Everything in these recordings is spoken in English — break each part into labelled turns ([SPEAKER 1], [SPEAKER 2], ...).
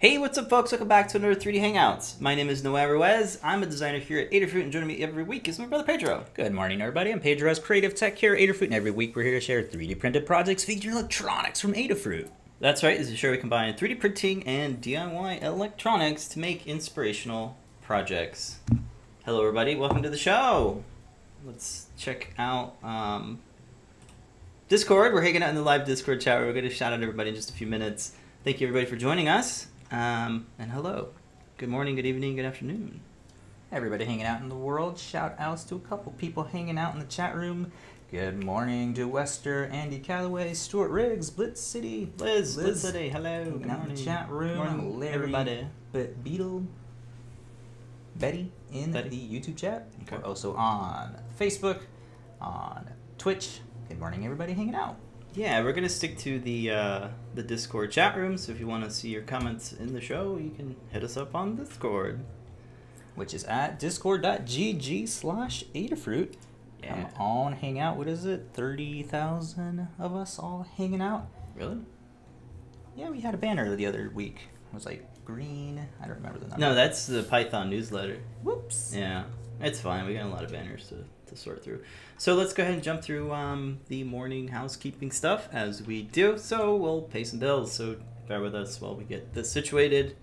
[SPEAKER 1] Hey, what's up, folks? Welcome back to another 3D Hangouts. My name is Noah Ruiz. I'm a designer here at Adafruit, and joining me every week is my brother Pedro.
[SPEAKER 2] Good morning, everybody. I'm Pedro as Creative Tech here at Adafruit, and every week we're here to share 3D printed projects featuring electronics from Adafruit.
[SPEAKER 1] That's right, this is a show we combine 3D printing and DIY electronics to make inspirational projects. Hello, everybody. Welcome to the show. Let's check out um, Discord. We're hanging out in the live Discord chat. We're going to shout out everybody in just a few minutes. Thank you, everybody, for joining us. Um, and hello. Good morning, good evening, good afternoon.
[SPEAKER 2] Everybody hanging out in the world. Shout outs to a couple people hanging out in the chat room. Good morning to Wester, Andy Calloway, Stuart Riggs, Blitz City,
[SPEAKER 1] Liz, Liz, Liz City, hello. Good
[SPEAKER 2] out in the chat room.
[SPEAKER 1] Morning,
[SPEAKER 2] Larry,
[SPEAKER 1] everybody.
[SPEAKER 2] But Beetle, Betty in
[SPEAKER 1] Betty.
[SPEAKER 2] the YouTube chat.
[SPEAKER 1] Okay.
[SPEAKER 2] We're also on Facebook, on Twitch. Good morning, everybody hanging out.
[SPEAKER 1] Yeah, we're gonna stick to the uh, the Discord chat room. So if you want to see your comments in the show, you can hit us up on Discord.
[SPEAKER 2] which is at discord.gg slash Adafruit.
[SPEAKER 1] Yeah.
[SPEAKER 2] Come on, hang out. What is it? 30,000 of us all hanging out?
[SPEAKER 1] Really?
[SPEAKER 2] Yeah, we had a banner the other week. It was like green. I don't remember the number.
[SPEAKER 1] No, that's the Python newsletter.
[SPEAKER 2] Whoops.
[SPEAKER 1] Yeah, it's fine. We got a lot of banners to, to sort through. So let's go ahead and jump through um, the morning housekeeping stuff as we do. So we'll pay some bills. So bear with us while we get this situated.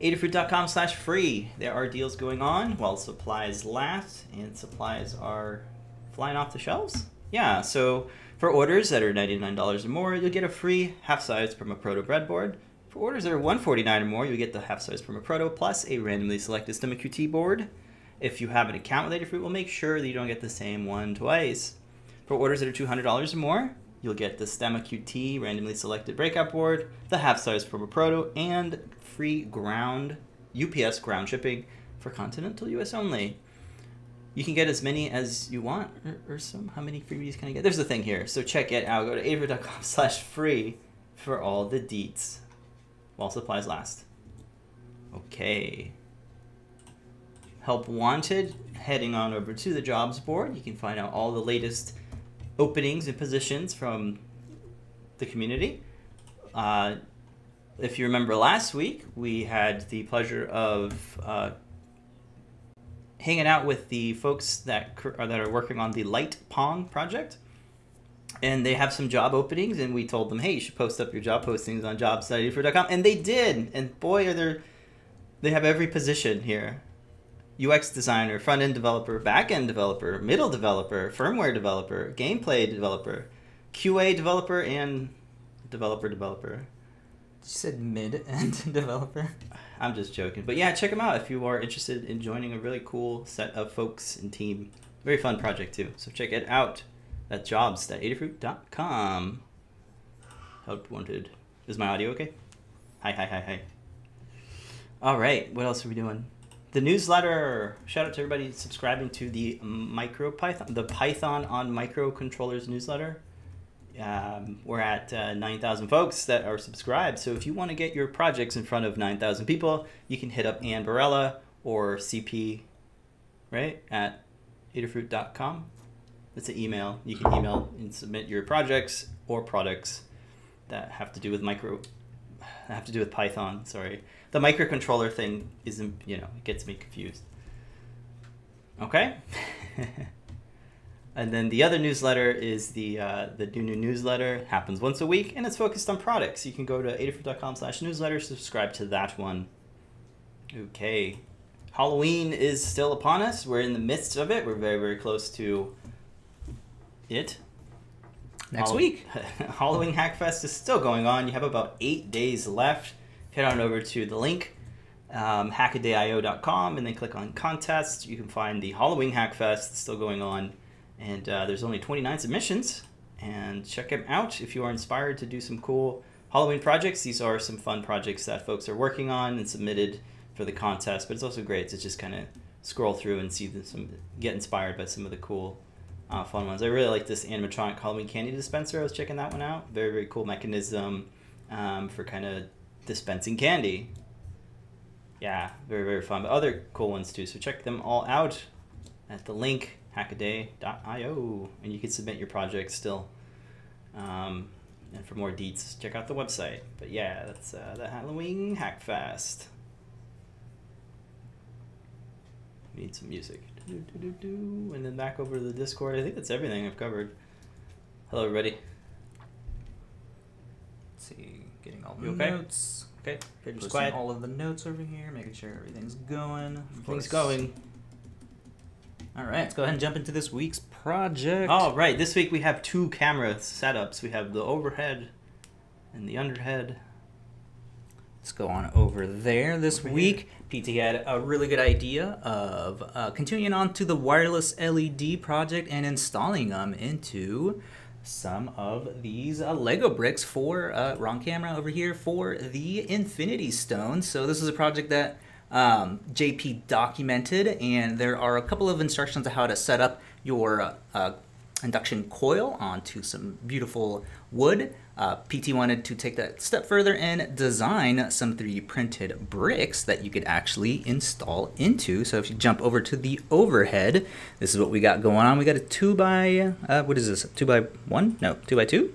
[SPEAKER 1] Adafruit.com slash free. There are deals going on while supplies last, and supplies are flying off the shelves. Yeah, so for orders that are $99 or more, you'll get a free half-size Permaproto breadboard. For orders that are $149 or more, you'll get the half-size Permaproto plus a randomly selected Stemma QT board. If you have an account with Adafruit, we'll make sure that you don't get the same one twice. For orders that are $200 or more, you'll get the Stemma QT randomly selected breakout board, the half-size Permaproto, and free ground UPS ground shipping for continental US only. You can get as many as you want, or, or some. How many freebies can I get? There's a thing here, so check it out. Go to adafruit.com slash free for all the deets while supplies last. Okay. Help wanted, heading on over to the jobs board. You can find out all the latest openings and positions from the community. Uh, if you remember last week, we had the pleasure of uh, hanging out with the folks that cr- uh, that are working on the Light Pong project, and they have some job openings. And we told them, hey, you should post up your job postings on jobs.adafruit.com, and they did. And boy, are there they have every position here. UX designer, front end developer, back end developer, middle developer, firmware developer, gameplay developer, QA developer, and developer developer.
[SPEAKER 2] You said mid-end developer.
[SPEAKER 1] I'm just joking. But yeah, check them out if you are interested in joining a really cool set of folks and team. Very fun project too. So check it out at jobs.adafruit.com. Help wanted. Is my audio okay? Hi, hi, hi, hi. All right, what else are we doing? The newsletter. Shout out to everybody subscribing to the Micro Python, the Python on Microcontrollers newsletter. Um, we're at uh, 9,000 folks that are subscribed. So if you want to get your projects in front of 9,000 people, you can hit up Anne Barela or CP, right, at adafruit.com. That's an email. You can email and submit your projects or products that have to do with micro, have to do with Python. Sorry, the microcontroller thing isn't, you know, it gets me confused. Okay. And then the other newsletter is the uh, the new new newsletter. Happens once a week, and it's focused on products. You can go to adafruit.com slash newsletter, subscribe to that one. Okay. Halloween is still upon us. We're in the midst of it. We're very, very close to it.
[SPEAKER 2] Next
[SPEAKER 1] Hall-
[SPEAKER 2] week.
[SPEAKER 1] Halloween Hackfest is still going on. You have about eight days left. Head on over to the link, um, hackaday.io.com, and then click on contest. You can find the Halloween Hackfest still going on and uh, there's only 29 submissions and check them out if you are inspired to do some cool halloween projects these are some fun projects that folks are working on and submitted for the contest but it's also great to just kind of scroll through and see the, some get inspired by some of the cool uh, fun ones. I really like this animatronic halloween candy dispenser. I was checking that one out. Very very cool mechanism um, for kind of dispensing candy. Yeah very very fun. But other cool ones too. So check them all out at the link hackaday.io and you can submit your project still. Um, And for more deets, check out the website. But yeah, that's uh, the Halloween Hackfest. Need some music. Do-do-do-do. And then back over to the Discord. I think that's everything I've covered. Hello, everybody.
[SPEAKER 2] Let's see, getting all the
[SPEAKER 1] okay?
[SPEAKER 2] notes.
[SPEAKER 1] Okay,
[SPEAKER 2] Posting
[SPEAKER 1] quiet.
[SPEAKER 2] all of the notes over here, making sure everything's going.
[SPEAKER 1] Everything's going.
[SPEAKER 2] All right, let's go ahead and jump into this week's project.
[SPEAKER 1] All right. This week we have two camera setups. We have the overhead and the underhead.
[SPEAKER 2] Let's go on over there. This week, PT had a really good idea of uh, continuing on to the wireless LED project and installing them into some of these uh, Lego bricks for uh, wrong camera over here for the Infinity Stone. So this is a project that um, JP documented, and there are a couple of instructions on how to set up your uh, uh, induction coil onto some beautiful wood. Uh, PT wanted to take that step further and design some 3D printed bricks that you could actually install into. So if you jump over to the overhead, this is what we got going on. We got a two by uh, what is this? Two by one? No, two by two.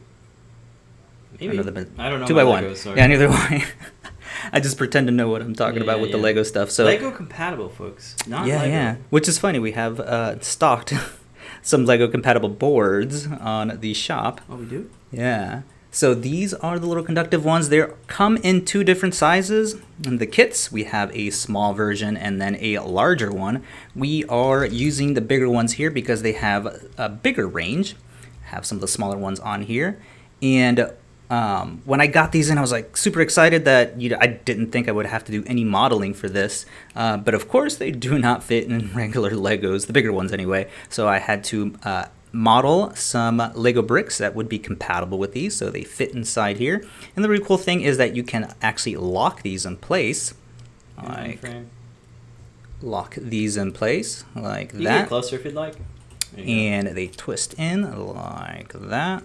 [SPEAKER 1] Maybe.
[SPEAKER 2] the-
[SPEAKER 1] I don't know.
[SPEAKER 2] two by one.
[SPEAKER 1] Legos.
[SPEAKER 2] Yeah, neither do I. I just pretend to know what I'm talking
[SPEAKER 1] Yeah,
[SPEAKER 2] about with the. Lego stuff. So
[SPEAKER 1] Lego compatible, folks. Not
[SPEAKER 2] yeah,
[SPEAKER 1] Lego.
[SPEAKER 2] yeah. Which is funny. We have uh, stocked some Lego compatible boards on the shop.
[SPEAKER 1] Oh, we do?
[SPEAKER 2] Yeah. So these are the little conductive ones. They come in two different sizes. In the kits, we have a small version and then a larger one. We are using the bigger ones here because they have a bigger range. Have some of the smaller ones on here. And um, when I got these in, I was like super excited that you know, I didn't think I would have to do any modeling for this. Uh, but of course, they do not fit in regular Legos, the bigger ones anyway. So I had to uh, model some Lego bricks that would be compatible with these, so they fit inside here. And the really cool thing is that you can actually lock these in place, like lock these in place like
[SPEAKER 1] You
[SPEAKER 2] that,
[SPEAKER 1] closer if you'd like.
[SPEAKER 2] And they twist in like that.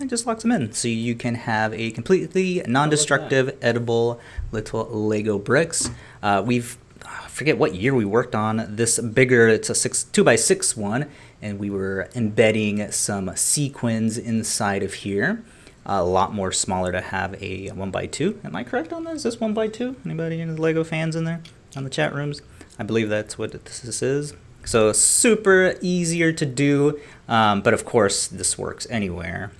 [SPEAKER 2] And just locks them in, so you can have a completely non-destructive, edible little Lego bricks. Uh, we've I forget what year we worked on this bigger. It's a six two by six one, and we were embedding some sequins inside of here. A lot more smaller to have a one by two. Am I correct on this? Is this one by two? Anybody any Lego fans in there on the chat rooms? I believe that's what this is. So super easier to do, um, but of course this works anywhere.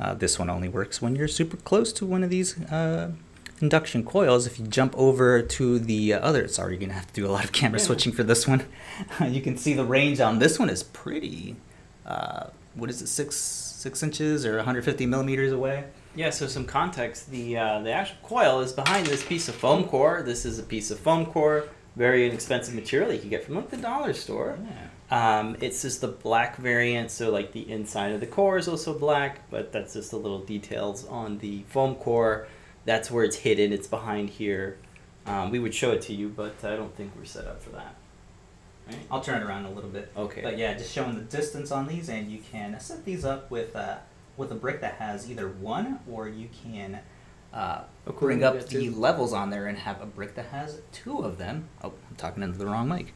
[SPEAKER 2] Uh, this one only works when you're super close to one of these uh, induction coils. If you jump over to the other, sorry, you're gonna have to do a lot of camera
[SPEAKER 1] Yeah.
[SPEAKER 2] switching for this one. you can see the range on this one is pretty. Uh, what is it, six six inches or 150 millimeters away?
[SPEAKER 1] Yeah, so some context. The uh, the actual coil is behind this piece of foam core. This is a piece of foam core, very inexpensive material you can get from like the dollar store.
[SPEAKER 2] Yeah.
[SPEAKER 1] Um, it's just the black variant, so like the inside of the core is also black, but that's just the little details on the foam core. That's where it's hidden. It's behind here. Um, we would show it to you, but I don't think we're set up for that. Right?
[SPEAKER 2] I'll turn it around a little bit.
[SPEAKER 1] Okay.
[SPEAKER 2] But yeah, just showing the distance on these, and you can set these up with uh, with a brick that has either one, or you can uh, bring up the levels on there and have a brick that has two of them. Oh, I'm talking into the wrong mic.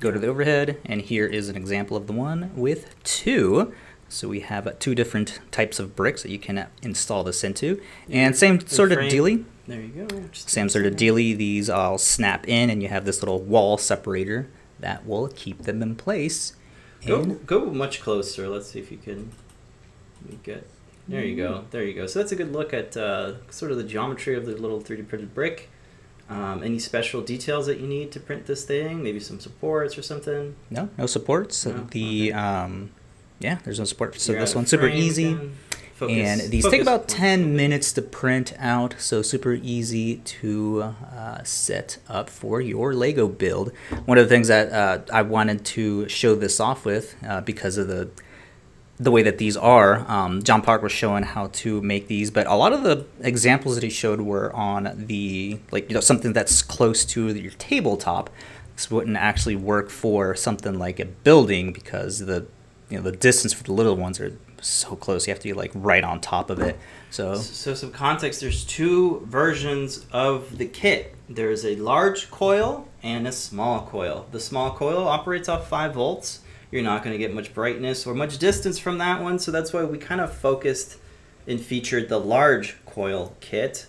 [SPEAKER 2] Go to the overhead, and here is an example of the one with two. So we have two different types of bricks that you can uh, install this into, and same sort of dealy.
[SPEAKER 1] There you go. Just
[SPEAKER 2] Same sort of dealy. These all snap in, and you have this little wall separator that will keep them in place.
[SPEAKER 1] Go
[SPEAKER 2] And
[SPEAKER 1] go much closer. Let's see if you can. Get. There you go. There you go. So that's a good look at uh, sort of the geometry of the little 3D printed brick. Um, any special details that you need to print this thing? Maybe some supports or something.
[SPEAKER 2] no, no supports.
[SPEAKER 1] No?
[SPEAKER 2] The
[SPEAKER 1] Okay.
[SPEAKER 2] um, yeah, there's no support. So
[SPEAKER 1] You're
[SPEAKER 2] this one's super easy.
[SPEAKER 1] Focus-
[SPEAKER 2] and these take about
[SPEAKER 1] on
[SPEAKER 2] 10
[SPEAKER 1] something.
[SPEAKER 2] minutes to print out, so super easy to uh, set up for your Lego build. One of the things that uh, I wanted to show this off with, uh, because of the the way that these are, um, John Park was showing how to make these, but a lot of the examples that he showed were on the like you know something that's close to your tabletop. This wouldn't actually work for something like a building because the you know the distance for the little ones are so close. You have to be like right on top of it. So
[SPEAKER 1] So some context. There's two versions of the kit. There's a large coil and a small coil. The small coil operates off five volts. You're not going to get much brightness or much distance from that one, so that's why we kind of focused and featured the large coil kit.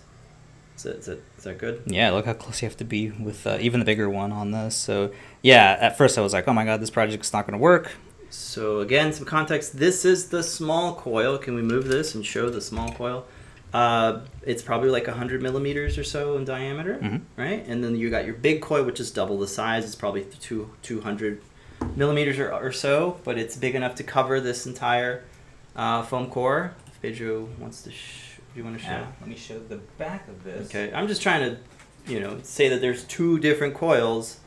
[SPEAKER 1] Is that, is that, is that good?
[SPEAKER 2] Yeah, look how close you have to be with uh, even the bigger one on this. So yeah, at first I was like, oh my god, this project's not going to work.
[SPEAKER 1] So again, some context. This is the small coil. Can we move this and show the small coil? Uh, it's probably like 100 millimeters or so in diameter,
[SPEAKER 2] Mhm.
[SPEAKER 1] right? And then you got your big coil, which is double the size. It's probably two, 200 millimeters or, or so, but it's big enough to cover this entire uh, foam core. If Pedro wants to, sh- do you want to show?
[SPEAKER 2] let me show the back of this.
[SPEAKER 1] Okay, I'm just trying to, you know, say that there's two different coils.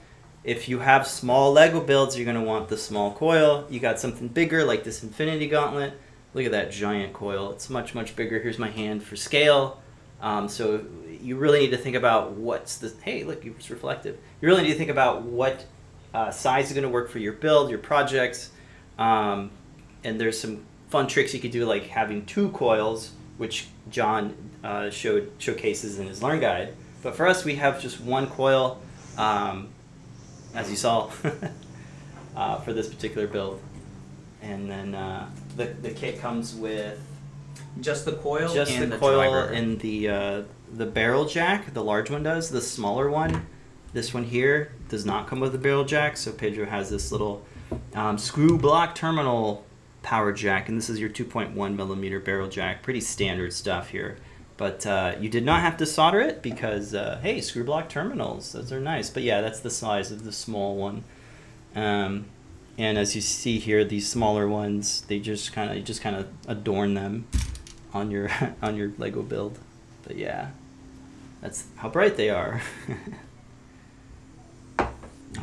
[SPEAKER 1] If you have small Lego builds, you're gonna want the small coil. You got something bigger like this Infinity Gauntlet. Look at that giant coil. It's much much bigger. Here's my hand for scale. Um, so you really need to think about what's the. Hey, look, it's reflective. You really need to think about what uh, size is gonna work for your build, your projects. Um, and there's some fun tricks you could do, like having two coils, which John uh, showed showcases in his Learn Guide. But for us, we have just one coil, um, as you saw, uh, for this particular build. And then uh, the the kit comes with
[SPEAKER 2] Just the coil
[SPEAKER 1] just
[SPEAKER 2] and
[SPEAKER 1] the,
[SPEAKER 2] the,
[SPEAKER 1] coil
[SPEAKER 2] driver.
[SPEAKER 1] and the uh, the barrel jack. The large one does. The smaller one, this one here, does not come with a barrel jack. So Pedro has this little um, screw block terminal power jack, and this is your 2.1 millimeter barrel jack. Pretty standard stuff here. But uh, you did not have to solder it because uh, hey, screw block terminals, those are nice. But yeah, that's the size of the small one. Um, and as you see here, these smaller ones, they just kind of just kind of adorn them on your on your Lego build. But yeah, that's how bright they are.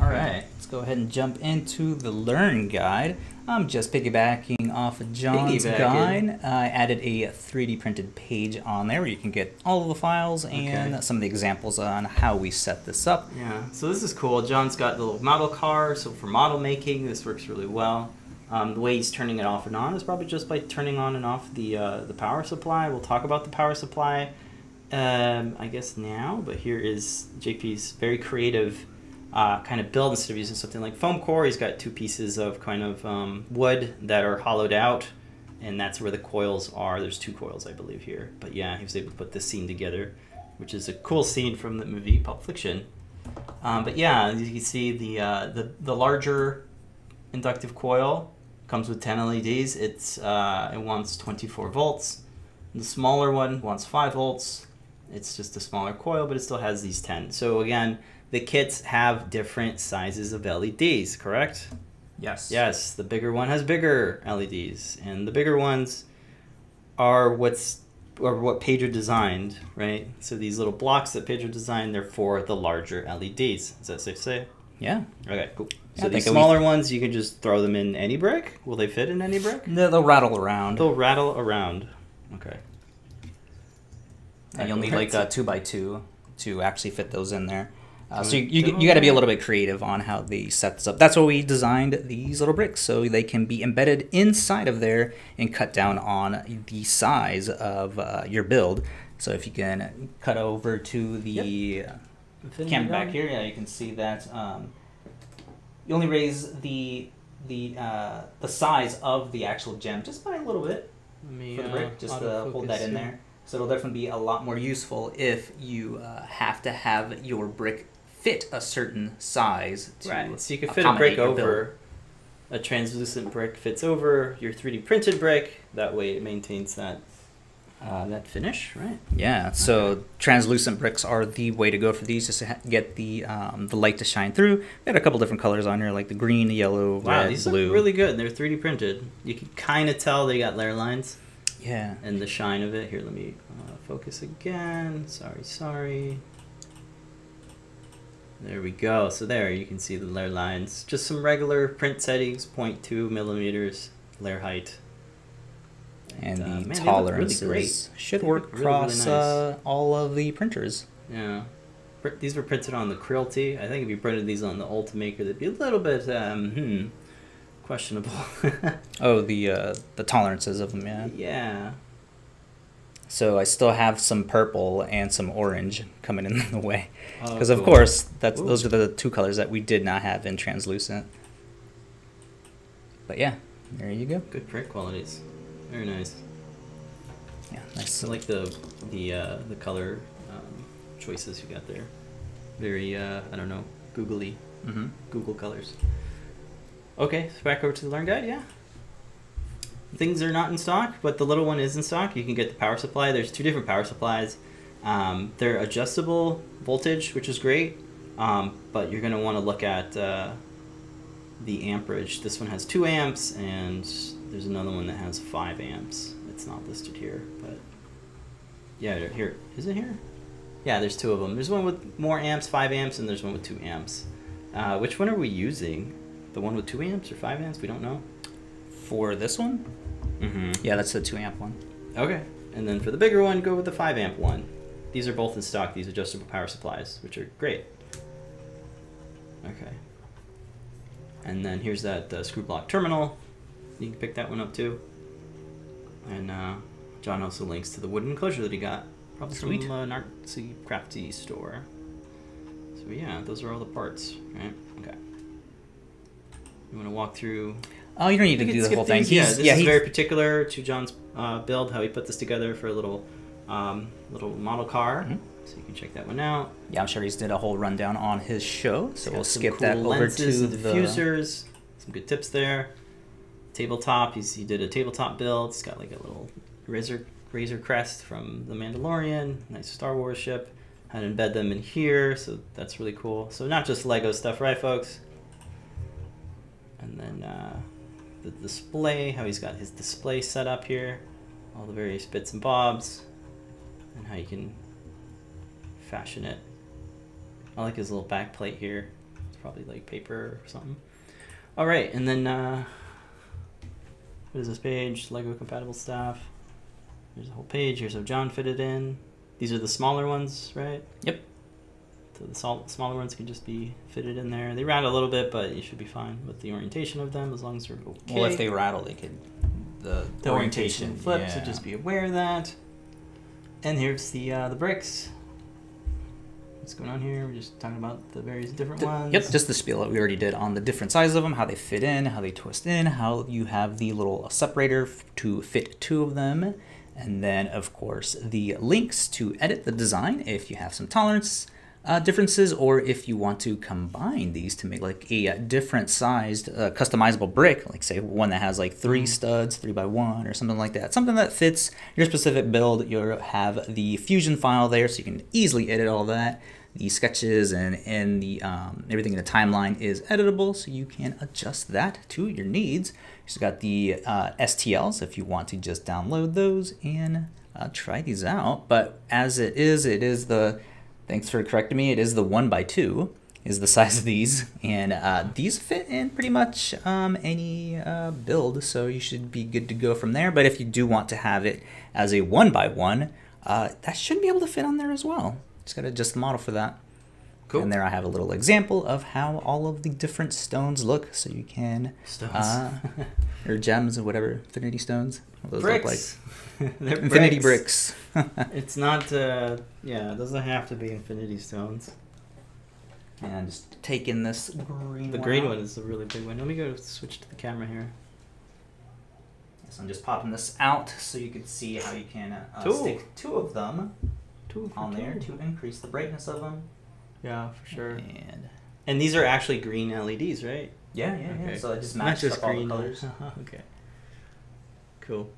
[SPEAKER 2] All right, let's go ahead and jump into the Learn Guide. I'm just piggybacking off of John's guide. I added a 3D printed page on there where you can get all of the files and
[SPEAKER 1] Okay.
[SPEAKER 2] some of the examples on how we set this up.
[SPEAKER 1] Yeah, so this is cool. John's got the little model car, so for model making, this works really well. Um, the way he's turning it off and on is probably just by turning on and off the uh, the power supply. We'll talk about the power supply, um, I guess now. But here is JP's very creative uh, kind of build instead of using something like foam core. He's got two pieces of kind of um, wood that are hollowed out, and that's where the coils are. There's two coils, I believe, here. But yeah, he was able to put this scene together, which is a cool scene from the movie Pulp Fiction. Um, but yeah, as you can see, the uh, the the larger inductive coil comes with 10 LEDs. It's uh, it wants 24 volts. The smaller one wants 5 volts. It's just a smaller coil, but it still has these 10. So again, the kits have different sizes of LEDs, correct?
[SPEAKER 2] Yes.
[SPEAKER 1] Yes, the bigger one has bigger LEDs, and the bigger ones are what's or what Pedro designed, right? So these little blocks that Pedro designed, they're for the larger LEDs. Is that safe to say?
[SPEAKER 2] Yeah.
[SPEAKER 1] Okay, cool. So these
[SPEAKER 2] think that we-
[SPEAKER 1] smaller ones, you can just throw them in any brick. Will they fit in any brick?
[SPEAKER 2] They'll, they'll rattle around.
[SPEAKER 1] They'll rattle around. Okay.
[SPEAKER 2] And you'll need like a two by two to actually fit those in there. Uh, so you, you, you got to be a little bit creative on how they set this up. That's why we designed these little bricks so they can be embedded inside of there and cut down on the size of uh, your build. So if you can cut over to the uh, camera back here, yeah, you can see that um, you only raise the the uh, the size of the actual gem just by a little bit
[SPEAKER 1] me,
[SPEAKER 2] for the
[SPEAKER 1] uh,
[SPEAKER 2] brick, just to hold that in there. So it'll definitely be a lot more useful if you uh, have to have your brick fit a certain size. To
[SPEAKER 1] Right. So you can fit a brick over. A translucent brick fits over your 3D printed brick. That way, it maintains that uh, that finish, right?
[SPEAKER 2] Yeah. So
[SPEAKER 1] Okay.
[SPEAKER 2] translucent bricks are the way to go for these, just to ha- get the um, the light to shine through. They had a couple different colors on here, like the green, the yellow,
[SPEAKER 1] Wow,
[SPEAKER 2] red,
[SPEAKER 1] these
[SPEAKER 2] blue.
[SPEAKER 1] look really good. They're 3D printed. You can kind of tell they got layer lines
[SPEAKER 2] yeah.
[SPEAKER 1] and the shine of it. Here, let me uh, focus again. Sorry, sorry. There we go. So there, you can see the layer lines. Just some regular print settings, 0.2 millimeters layer height.
[SPEAKER 2] And
[SPEAKER 1] uh,
[SPEAKER 2] the
[SPEAKER 1] man,
[SPEAKER 2] tolerances
[SPEAKER 1] really
[SPEAKER 2] should
[SPEAKER 1] They
[SPEAKER 2] work
[SPEAKER 1] look really, really
[SPEAKER 2] across
[SPEAKER 1] nice.
[SPEAKER 2] uh, all of the printers.
[SPEAKER 1] Yeah. These were printed on the Creality. I think if you printed these on the Ultimaker, they'd be a little bit, um, hmm, questionable.
[SPEAKER 2] Oh, the uh, the tolerances of them, yeah.
[SPEAKER 1] yeah.
[SPEAKER 2] So I still have some purple and some orange coming in the way,
[SPEAKER 1] Oh,
[SPEAKER 2] because of
[SPEAKER 1] cool.
[SPEAKER 2] course that's
[SPEAKER 1] Ooh.
[SPEAKER 2] those are the two colors that we did not have in translucent. But yeah, there you go.
[SPEAKER 1] Good print qualities. Very nice.
[SPEAKER 2] Yeah, nice.
[SPEAKER 1] I like the the uh, the color um, choices you got there. Very uh, I don't know googly
[SPEAKER 2] Mm-hmm.
[SPEAKER 1] Google colors. Okay, so back over to the learn guide. Yeah. Things are not in stock, but the little one is in stock. You can get the power supply. There's two different power supplies. Um, they're adjustable voltage, which is great. Um, but you're going to want to look at uh, the amperage. This one has two amps, and there's another one that has five amps. It's not listed here, but yeah, here is it here? Yeah, there's two of them. There's one with more amps, five amps, and there's one with two amps. Uh, which one are we using? The one with two amps or five amps? We don't know.
[SPEAKER 2] For this one,
[SPEAKER 1] Mm-hmm.
[SPEAKER 2] yeah, that's the two amp one.
[SPEAKER 1] Okay. And then for the bigger one, go with the five amp one. These are both in stock. These adjustable power supplies, which are great. Okay. And then here's that uh, screw block terminal. You can pick that one up too. And uh, John also links to the wooden enclosure that he got, probably
[SPEAKER 2] Sweet.
[SPEAKER 1] from uh, an artsy crafty store. So yeah, those are all the parts, right? Okay. You want to walk through
[SPEAKER 2] Oh, you don't need to do the whole thing.
[SPEAKER 1] Yeah,
[SPEAKER 2] He's-
[SPEAKER 1] this
[SPEAKER 2] yeah,
[SPEAKER 1] is
[SPEAKER 2] he-
[SPEAKER 1] very particular to John's uh, build, how he put this together for a little um, little model car.
[SPEAKER 2] Mhm.
[SPEAKER 1] So you can check that one out.
[SPEAKER 2] yeah, I'm sure he's did a whole rundown on his show, so we'll skip
[SPEAKER 1] cool
[SPEAKER 2] that over to the.
[SPEAKER 1] diffusers. Some good tips there. Tabletop. He's, he did a tabletop build. It's got like a little razor razor crest from the Mandalorian. Nice Star Wars ship. How to embed them in here. So that's really cool. So not just Lego stuff, right, folks? And then uh, the display. How he's got his display set up here. All the various bits and bobs. And how you can fashion it. I like his little back plate here. It's probably like paper or something. All right, and then uh, what is this page? Lego compatible stuff. There's a whole page. Here's how John fitted in. These are the smaller ones, right?
[SPEAKER 2] Yep.
[SPEAKER 1] So the smaller ones can just be fitted in there. They round a little bit, but you should be fine with the orientation of them as long as they're okay.
[SPEAKER 2] Well, if they rattle, they could. The,
[SPEAKER 1] the orientation flip,
[SPEAKER 2] yeah.
[SPEAKER 1] so just be aware of that. And here's the uh, the bricks. What's going on here? We're just talking about the various different
[SPEAKER 2] The-
[SPEAKER 1] ones.
[SPEAKER 2] Yep, just the spiel that we already did on the different sizes of them, how they fit in, how they twist in, how you have the little separator to fit two of them, and then of course the links to edit the design if you have some tolerance uh, differences or if you want to combine these to make like a uh, different sized uh, customizable brick, like say one that has like three
[SPEAKER 1] Mhm.
[SPEAKER 2] studs, three by one, or something like that, something that fits your specific build. You'll have the fusion file there, so you can easily edit all that the sketches and, and the um, everything in the timeline is editable so you can adjust that to your needs you've got the uh, stls if you want to just download those and uh, try these out but as it is it is the thanks for correcting me. It is the one by two is the size of these. And uh, these fit in pretty much um, any uh, build so you should be good to go from there. But if you do want to have it as a one by one uh, that should be able to fit on there as well. Just got to adjust the model for that.
[SPEAKER 1] Cool.
[SPEAKER 2] And there I have a little example of how all of the different stones look, so you can
[SPEAKER 1] Stones.
[SPEAKER 2] uh, or gems or whatever infinity stones. What those look like
[SPEAKER 1] bricks. They're
[SPEAKER 2] infinity bricks.
[SPEAKER 1] It's not. Uh, yeah, it doesn't have to be infinity stones.
[SPEAKER 2] and just taking this green.
[SPEAKER 1] The
[SPEAKER 2] one
[SPEAKER 1] green
[SPEAKER 2] out.
[SPEAKER 1] one is a really big one. Let me go switch to the camera here.
[SPEAKER 2] So I'm just popping this out so you can see how you can uh, stick two of them
[SPEAKER 1] Two
[SPEAKER 2] on there
[SPEAKER 1] two.
[SPEAKER 2] to increase the brightness of them.
[SPEAKER 1] Yeah, for sure.
[SPEAKER 2] And
[SPEAKER 1] And these are actually green LEDs, right?
[SPEAKER 2] yeah, yeah, yeah. So it just matches
[SPEAKER 1] just
[SPEAKER 2] up all the
[SPEAKER 1] green
[SPEAKER 2] colors.
[SPEAKER 1] okay. Cool.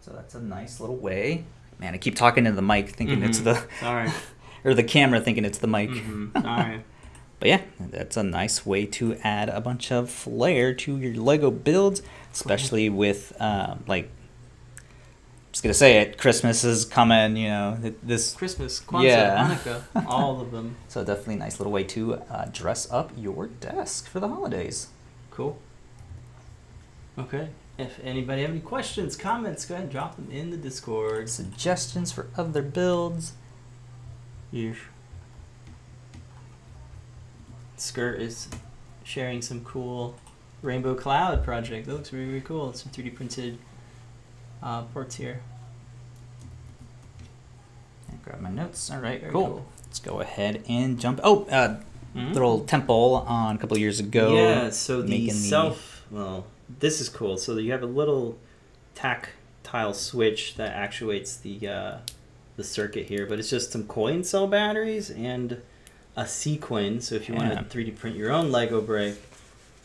[SPEAKER 2] So that's a nice little way. Man, I keep talking to the mic thinking it's
[SPEAKER 1] Mhm.
[SPEAKER 2] the
[SPEAKER 1] All right.
[SPEAKER 2] or the camera thinking it's the mic.
[SPEAKER 1] Mhm. All right.
[SPEAKER 2] But yeah, that's a nice way to add a bunch of flair to your Lego builds, especially with um, like. Just gonna say it. Christmas is coming. You know this.
[SPEAKER 1] Christmas, Kwanzaa,
[SPEAKER 2] Yeah.
[SPEAKER 1] Hanukkah, all of them.
[SPEAKER 2] So definitely a nice little way to uh, dress up your desk for the holidays.
[SPEAKER 1] Cool. Okay. If anybody have any questions, comments, go ahead and drop them in the Discord.
[SPEAKER 2] Suggestions for other builds.
[SPEAKER 1] Yeesh. Skirt is sharing some cool rainbow cloud project. That looks really, really cool. Some 3D printed uh, ports here.
[SPEAKER 2] And grab my notes. All right, cool.
[SPEAKER 1] cool.
[SPEAKER 2] Let's go ahead and jump. Oh, uh,
[SPEAKER 1] Mhm.
[SPEAKER 2] little temple on a couple years ago.
[SPEAKER 1] Yeah, so the
[SPEAKER 2] making the-
[SPEAKER 1] self. Well, this is cool. So you have a little tactile switch that actuates the uh, the circuit here, but it's just some coin cell batteries and a sequin. So if you
[SPEAKER 2] Yeah.
[SPEAKER 1] want to 3D print your own Lego brick,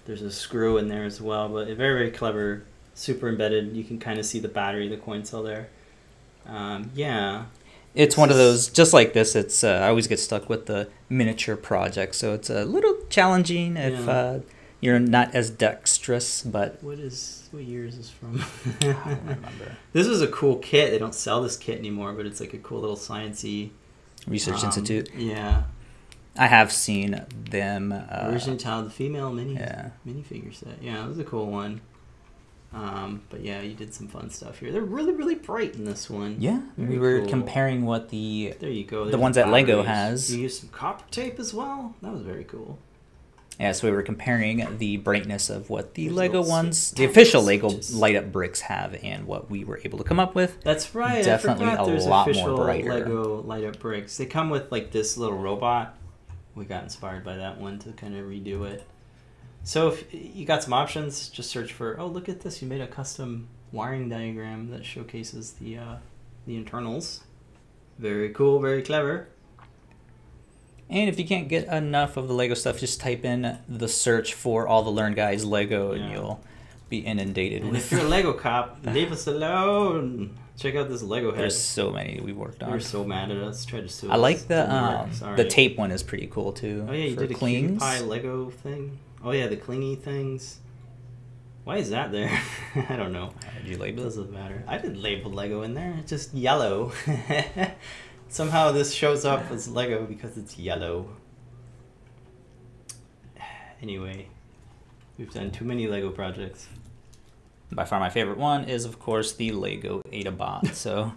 [SPEAKER 1] there's a screw in there as well. But a very very clever, super embedded. You can kind of see the battery, the coin cell there. Um, yeah,
[SPEAKER 2] It's one of those, just like this. It's uh, I always get stuck with the miniature project, so it's a little challenging if
[SPEAKER 1] Yeah.
[SPEAKER 2] uh, you're not as dexterous. But
[SPEAKER 1] what is what year is this from?
[SPEAKER 2] I don't remember.
[SPEAKER 1] This was a cool kit. They don't sell this kit anymore, but it's like a cool little sciencey
[SPEAKER 2] Research
[SPEAKER 1] um,
[SPEAKER 2] Institute.
[SPEAKER 1] Yeah,
[SPEAKER 2] I have seen them. Uh,
[SPEAKER 1] Virgin Child, the female mini
[SPEAKER 2] yeah.
[SPEAKER 1] minifigure set. Yeah, it was a cool one. Um, but yeah, you did some fun stuff here. They're really really bright in this one.
[SPEAKER 2] Yeah, we were
[SPEAKER 1] cool.
[SPEAKER 2] comparing what the
[SPEAKER 1] There you go.
[SPEAKER 2] The ones that Lego has.
[SPEAKER 1] You used some copper tape as well. That was very cool.
[SPEAKER 2] yeah. So we were comparing the brightness of what the
[SPEAKER 1] There's
[SPEAKER 2] Lego ones, the official Lego
[SPEAKER 1] switches.
[SPEAKER 2] light up bricks have, and what we were able to come up with.
[SPEAKER 1] That's right.
[SPEAKER 2] Definitely a lot more brighter.
[SPEAKER 1] Lego light up bricks. They come with like this little robot. We got inspired by that one to kind of redo it. So if you got some options, just search for. Oh, look at this! You made a custom wiring diagram that showcases the uh, the internals. Very cool. Very clever.
[SPEAKER 2] And if you can't get enough of the Lego stuff, just type in the search for all the Learn Guides Lego, and you'll be inundated
[SPEAKER 1] And
[SPEAKER 2] with.
[SPEAKER 1] if you're a Lego cop, leave us alone. Check out this Lego head.
[SPEAKER 2] There's so many we worked on.
[SPEAKER 1] so mad at us. Tried to sue
[SPEAKER 2] I
[SPEAKER 1] us.
[SPEAKER 2] like the um, the tape one is pretty cool too.
[SPEAKER 1] Oh yeah, you
[SPEAKER 2] for
[SPEAKER 1] did a
[SPEAKER 2] clings.
[SPEAKER 1] pie Lego thing. Oh yeah, the clingy things. Why is that there? I don't know.
[SPEAKER 2] Uh, Did you label it?
[SPEAKER 1] doesn't matter. I didn't label Lego in there. It's just yellow. Somehow this shows up as Lego because it's yellow. Anyway, we've done too many Lego projects.
[SPEAKER 2] By far, my favorite one is of course the Lego AdaBot. So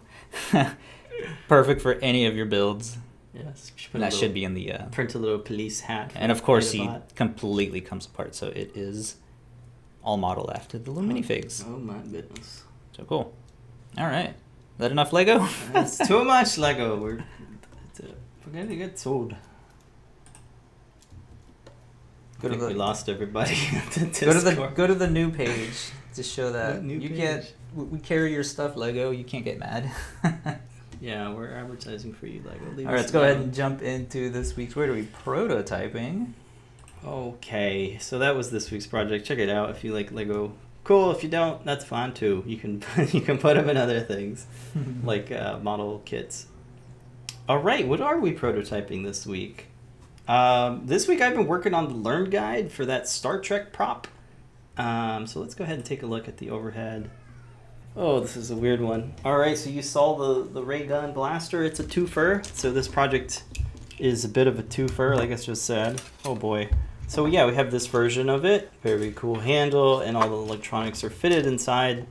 [SPEAKER 2] perfect for any of your builds.
[SPEAKER 1] Yes, we should put
[SPEAKER 2] that
[SPEAKER 1] little-
[SPEAKER 2] should be in the. Uh,
[SPEAKER 1] print a little police hat.
[SPEAKER 2] and of course, he completely comes apart. So it is all modeled after the little minifigs.
[SPEAKER 1] Oh my goodness.
[SPEAKER 2] So cool. All right. Is that enough Lego?
[SPEAKER 1] That's too much Lego. We're we're gonna get sold.
[SPEAKER 2] Go to
[SPEAKER 1] think we lost everybody.
[SPEAKER 2] go to the go to the new page to show that
[SPEAKER 1] new
[SPEAKER 2] you
[SPEAKER 1] page?
[SPEAKER 2] can't. We carry your stuff, Lego. You can't get mad.
[SPEAKER 1] Yeah, we're advertising for you, Lego. Leave
[SPEAKER 2] All right, let's go ahead and jump into this week's. Where are we prototyping?
[SPEAKER 1] Okay, so that was this week's project. Check it out if you like Lego. Cool. If you don't, that's fine too. You can you can put them in other things, like uh, model kits. All right, what are we prototyping this week? Um, this week I've been working on the Learn Guide for that Star Trek prop. Um, so let's go ahead and take a look at the overhead. Oh, this is a weird one. All right, so you saw the the ray gun blaster. It's a twofer. So this project is a bit of a twofer, like I just said. Oh boy. So yeah, we have this version of it. Very cool handle, and all the electronics are fitted inside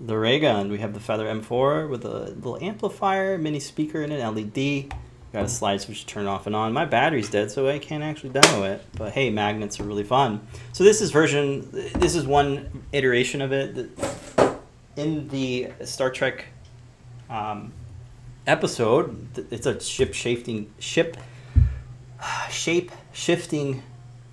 [SPEAKER 1] the ray gun. We have the Feather M4 with a little amplifier, mini speaker, and an LED. Got a slide switch to turn off and on. My battery's dead, so I can't actually demo it. But hey, magnets are really fun. So this is version. This is one iteration of it. In the Star Trek um, episode, it's a ship shifting ship shape shifting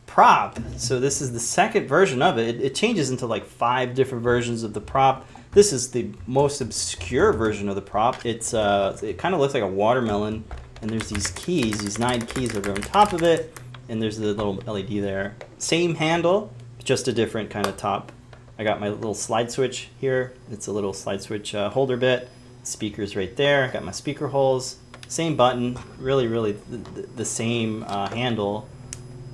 [SPEAKER 1] prop. So this is the second version of it. it. It changes into like five different versions of the prop. This is the most obscure version of the prop. It's uh, it kind of looks like a watermelon, and there's these keys, these nine keys that are on top of it, and there's the little LED there. Same handle, just a different kind of top. I got my little slide switch here. It's a little slide switch uh, holder bit. Speakers right there. Got my speaker holes. Same button. Really, really the, the, same uh, handle.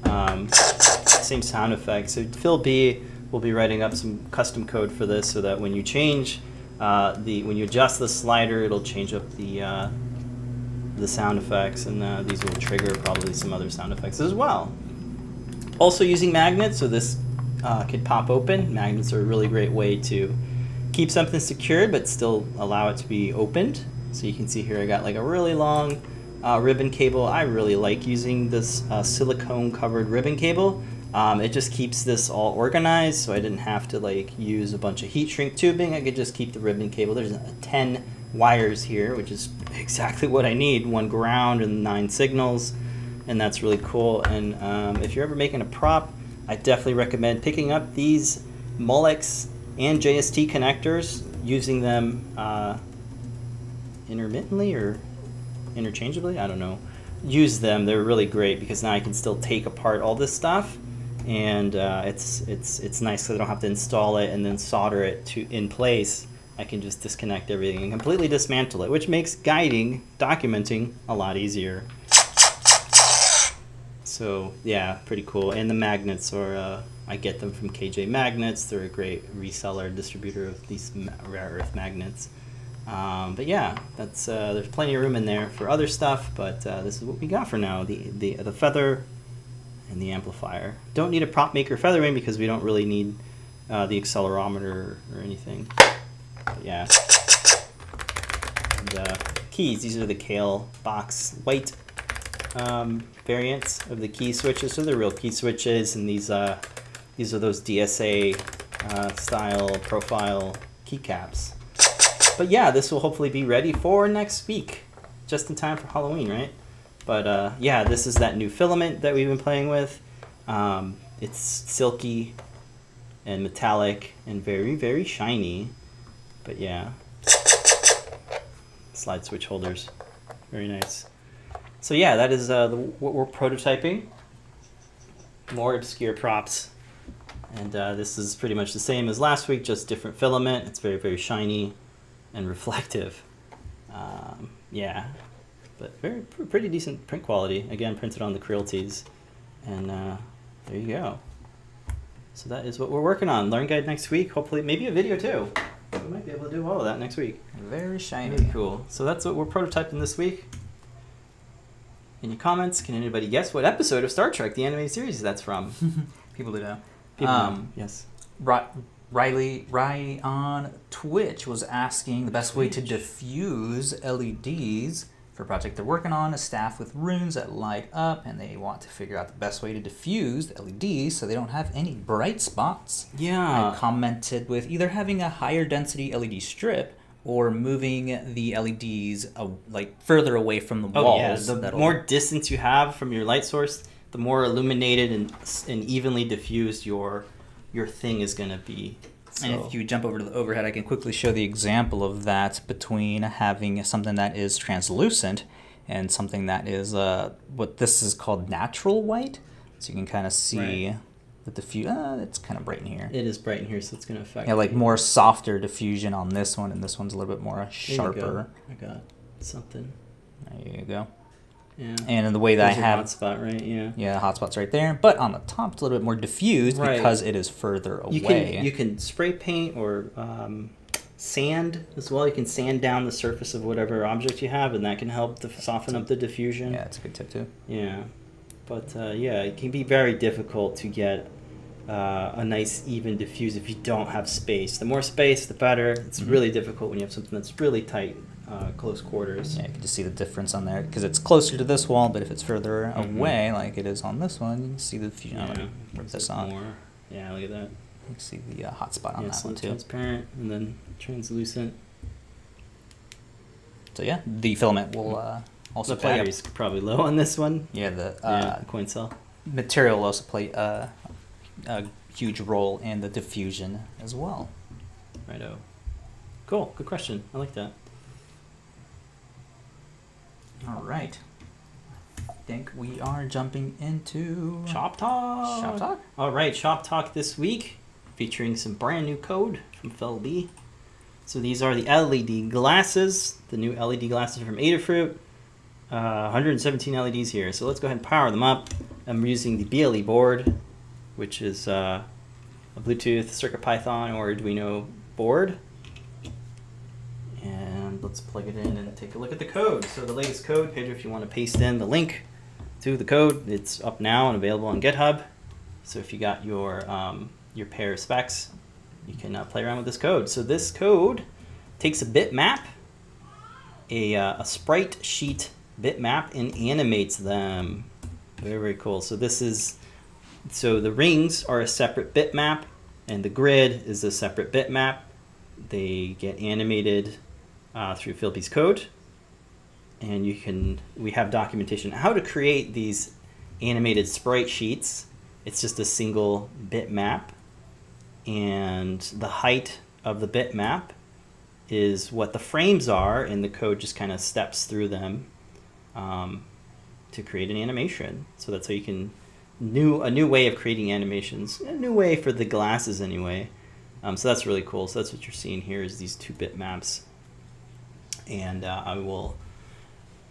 [SPEAKER 1] Um, same sound effects. So Phil B will be writing up some custom code for this so that when you change uh, the when you adjust the slider, it'll change up the uh, the sound effects, and uh, these will trigger probably some other sound effects as well. Also using magnets, so this uh, could pop open. Magnets are a really great way to keep something secured but still allow it to be opened. So you can see here I got like a really long uh, ribbon cable. I really like using this uh, silicone covered ribbon cable. Um, it just keeps this all organized so I didn't have to like use a bunch of heat shrink tubing. I could just keep the ribbon cable. There's uh, 10 wires here, which is exactly what I need. One ground and nine signals, and that's really cool. And um, if you're ever making a prop, I definitely recommend picking up these Molex and JST connectors. using them uh, intermittently or interchangeably. I don't know. Use them; they're really great because now I can still take apart all this stuff, and uh, it's it's it's nice because I don't have to install it and then solder it to in place. I can just disconnect everything and completely dismantle it, which makes guiding, documenting a lot easier. So yeah, pretty cool. And the magnets are uh, I get them from KJ Magnets. They're a great reseller distributor of these rare earth magnets. Um, but yeah, that's uh, there's plenty of room in there for other stuff. But uh, this is what we got for now: the the the feather and the amplifier. Don't need a prop maker featherwing because we don't really need uh, the accelerometer or anything. But yeah. And, uh, keys. These are the Kailh box white um, variants of the key switches. So they're real key switches, and these uh, these are those DSA uh, style profile keycaps. But yeah, this will hopefully be ready for next week, just in time for Halloween, right? But uh, yeah, this is that new filament that we've been playing with. Um, it's silky and metallic and very, very shiny. But yeah, slide switch holders, very nice. So yeah, that is uh, the, what we're prototyping. More obscure props. And uh, this is pretty much the same as last week, just different filament. It's very, very shiny and reflective. Um, yeah, but very pretty decent print quality. Again, printed on the Crealitys. And uh, there you go. So that is what we're working on. Learn guide next week. Hopefully, maybe a video too. We might be able to do all of that next week.
[SPEAKER 2] Very shiny.
[SPEAKER 1] Very cool. So that's what we're prototyping this week. Any comments? Can anybody guess what episode of Star Trek, the animated series, that's from?
[SPEAKER 2] People do know.
[SPEAKER 1] People
[SPEAKER 2] Um,
[SPEAKER 1] know. Yes.
[SPEAKER 2] Ri- Riley, Riley on Twitch was asking the best way to diffuse LEDs for a project they're working on. A staff with runes that light up, and they want to figure out the best way to diffuse the LEDs so they don't have any bright spots.
[SPEAKER 1] Yeah.
[SPEAKER 2] I commented with either having a higher density LED strip or moving the LEDs uh, like further away from the
[SPEAKER 1] Oh
[SPEAKER 2] walls.
[SPEAKER 1] yeah. The
[SPEAKER 2] That'll-
[SPEAKER 1] more distance you have from your light source, the more illuminated and and evenly diffused your your thing is gonna be.
[SPEAKER 2] And if you jump over to the overhead, I can quickly show the example of that between having something that is translucent and something that is uh, what this is called natural white. So you can kind of see
[SPEAKER 1] Right.
[SPEAKER 2] The diffuse. Uh, it's kind of bright in here.
[SPEAKER 1] it is bright in here, so it's gonna affect.
[SPEAKER 2] Yeah, like more softer diffusion on this one, and this one's a little bit more
[SPEAKER 1] There you
[SPEAKER 2] sharper.
[SPEAKER 1] go. I got something.
[SPEAKER 2] There you go.
[SPEAKER 1] Yeah.
[SPEAKER 2] And in the way that
[SPEAKER 1] There's
[SPEAKER 2] I have,
[SPEAKER 1] hotspot, right? Yeah.
[SPEAKER 2] yeah, hotspot's right there, but on the top it's a little bit more diffused
[SPEAKER 1] Right.
[SPEAKER 2] because it is further away.
[SPEAKER 1] You can you can spray paint or um, sand as well. You can sand down the surface of whatever object you have, and that can help to soften up the diffusion.
[SPEAKER 2] yeah, that's a good tip too.
[SPEAKER 1] Yeah, but uh, yeah, it can be very difficult to get uh, a nice even diffuse if you don't have space. The more space, the better. It's
[SPEAKER 2] Mhm.
[SPEAKER 1] really difficult when you have something that's really tight, uh, close quarters.
[SPEAKER 2] Yeah, you can just see the difference on there because it's closer to this wall, but if it's further
[SPEAKER 1] Mhm.
[SPEAKER 2] away, like it is on this one, you can see the diffusion.
[SPEAKER 1] Yeah,
[SPEAKER 2] rip this.
[SPEAKER 1] More. Yeah, look at that.
[SPEAKER 2] You can see the uh, hot spot on
[SPEAKER 1] yeah,
[SPEAKER 2] that
[SPEAKER 1] so
[SPEAKER 2] one too.
[SPEAKER 1] transparent and then translucent.
[SPEAKER 2] So yeah, the filament will uh, also
[SPEAKER 1] the.
[SPEAKER 2] A,
[SPEAKER 1] battery's probably low on this one.
[SPEAKER 2] yeah, the
[SPEAKER 1] yeah,
[SPEAKER 2] uh,
[SPEAKER 1] the coin cell.
[SPEAKER 2] material also play uh, a huge role in the diffusion as well.
[SPEAKER 1] Righto. Cool. Good question. I like that.
[SPEAKER 2] All right. I think we are jumping into
[SPEAKER 1] Shop talk.
[SPEAKER 2] Shop talk.
[SPEAKER 1] All right, shop talk this week, featuring some brand new code from Phil B. So these are the LED glasses, the new LED glasses from Adafruit. Uh, 117 LEDs here. So let's go ahead and power them up. I'm using the BLE board, which is uh, a Bluetooth, CircuitPython, or Arduino board. And let's plug it in and take a look at the code. So the latest code, Pedro, if you want to paste in the link to the code, it's up now and available on GitHub. So if you got your um, your pair of specs, you can uh, play around with this code. So this code takes a bitmap, a, uh, a sprite sheet bitmap, and animates them. Very very cool. So this is so the rings are a separate bitmap, and the grid is a separate bitmap. They get animated uh, through Phil B's code, and you can we have documentation how to create these animated sprite sheets. It's just a single bitmap, and the height of the bitmap is what the frames are, and the code just kind of steps through them um, to create an animation. So that's how you can new a new way of creating animations, a new way for the glasses anyway. Um, so that's really cool. So that's what you're seeing here is these two bit maps, and uh, I will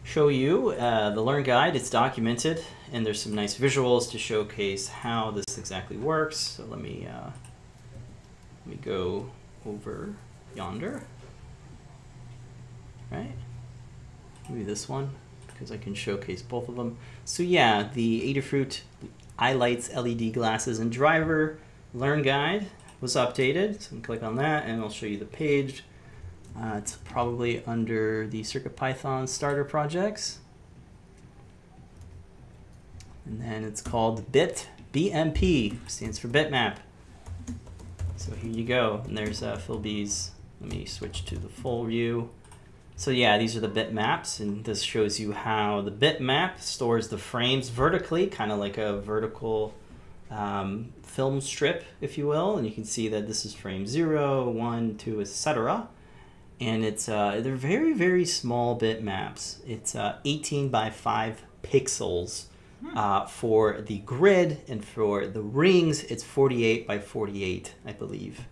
[SPEAKER 1] show you uh, the Learn Guide. It's documented, and there's some nice visuals to showcase how this exactly works. So let me uh, let me go over yonder. Right? Maybe this one because I can showcase both of them. So yeah, the Adafruit EyeLights LED glasses and driver Learn Guide was updated. So click on that, and I'll show you the page. Uh, it's probably under the CircuitPython starter projects. And then it's called BIT, BMP, stands for bitmap. So here you go, and there's uh. Let me switch to the full view. So yeah, these are the bitmaps, and this shows you how the bitmap stores the frames vertically, kind of like a vertical um, film strip, if you will. And you can see that this is frame 0, 1, 2, etc and it's uh, they're very very small bitmaps. It's uh, 18 by 5 pixels hmm. uh, for the grid, and for the rings, it's 48 by 48, I believe.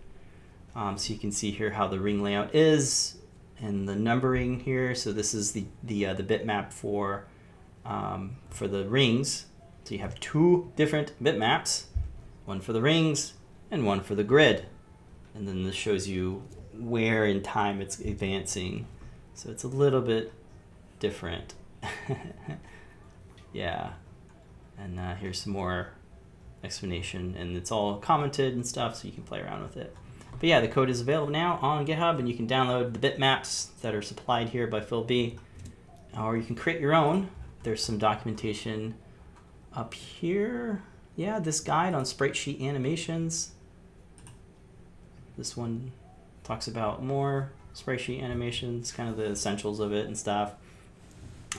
[SPEAKER 1] Um, so you can see here how the ring layout is, and the numbering here. So this is the the uh, the bitmap for um, for the rings. So you have two different bitmaps, one for the rings and one for the grid, and then this shows you where in time it's advancing. So it's a little bit different. yeah. And uh, here's some more explanation, and it's all commented and stuff, so you can play around with it. But yeah, the code is available now on GitHub, and you can download the bitmaps that are supplied here by Phil B. Or you can create your own. There's some documentation up here. Yeah, this guide on sprite sheet animations. This one talks about more sprite sheet animations, kind of the essentials of it and stuff.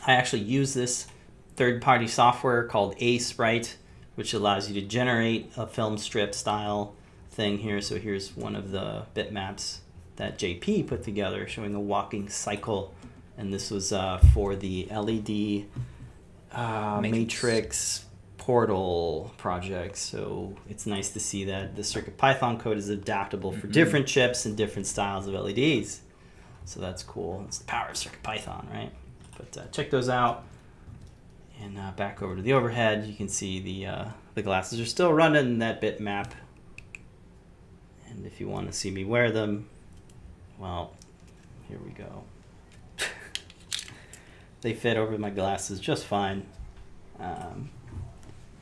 [SPEAKER 1] I actually use this third-party software called Aseprite, which allows you to generate a film strip style thing here. So here's one of the bitmaps that JP put together showing a walking cycle. And this was uh, for the LED uh, Matrix. Matrix Portal project. So it's nice to see that the CircuitPython code is adaptable for mm-hmm. different chips and different styles of LEDs. So that's cool. It's the power of CircuitPython, right? But uh, check those out. And uh, back over to the overhead, you can see the uh, the glasses are still running that bitmap. And if you want to see me wear them, well, here we go. they fit over my glasses just fine. Um,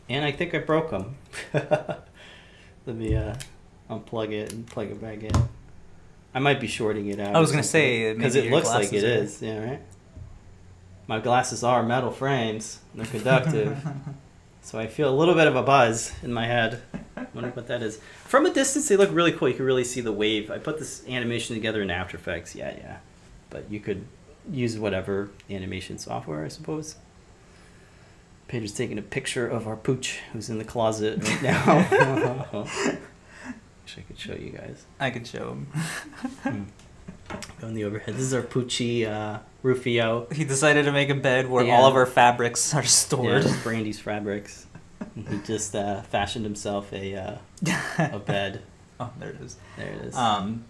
[SPEAKER 1] and I think I broke them. Let me uh, unplug it and plug it back in. I might be shorting it out.
[SPEAKER 2] I was gonna say
[SPEAKER 1] because it looks like it is. Yeah, right. My glasses are metal frames. They're conductive, so I feel a little bit of a buzz in my head. Wonder what that is. From a distance, they look really cool. You can really see the wave. I put this animation together in After Effects. Yeah, yeah. But you could use whatever animation software, I suppose. Pedro's taking a picture of our pooch who's in the closet right now. Wish I could show you guys.
[SPEAKER 2] I could show him.
[SPEAKER 1] hmm. Go in the overhead. This is our Poochie uh, Rufio.
[SPEAKER 2] He decided to make a bed where yeah. all of our fabrics are stored.
[SPEAKER 1] Yeah, Brandy's fabrics. he just uh, fashioned himself a uh, a bed.
[SPEAKER 2] Oh, there it is.
[SPEAKER 1] There it is.
[SPEAKER 2] Um,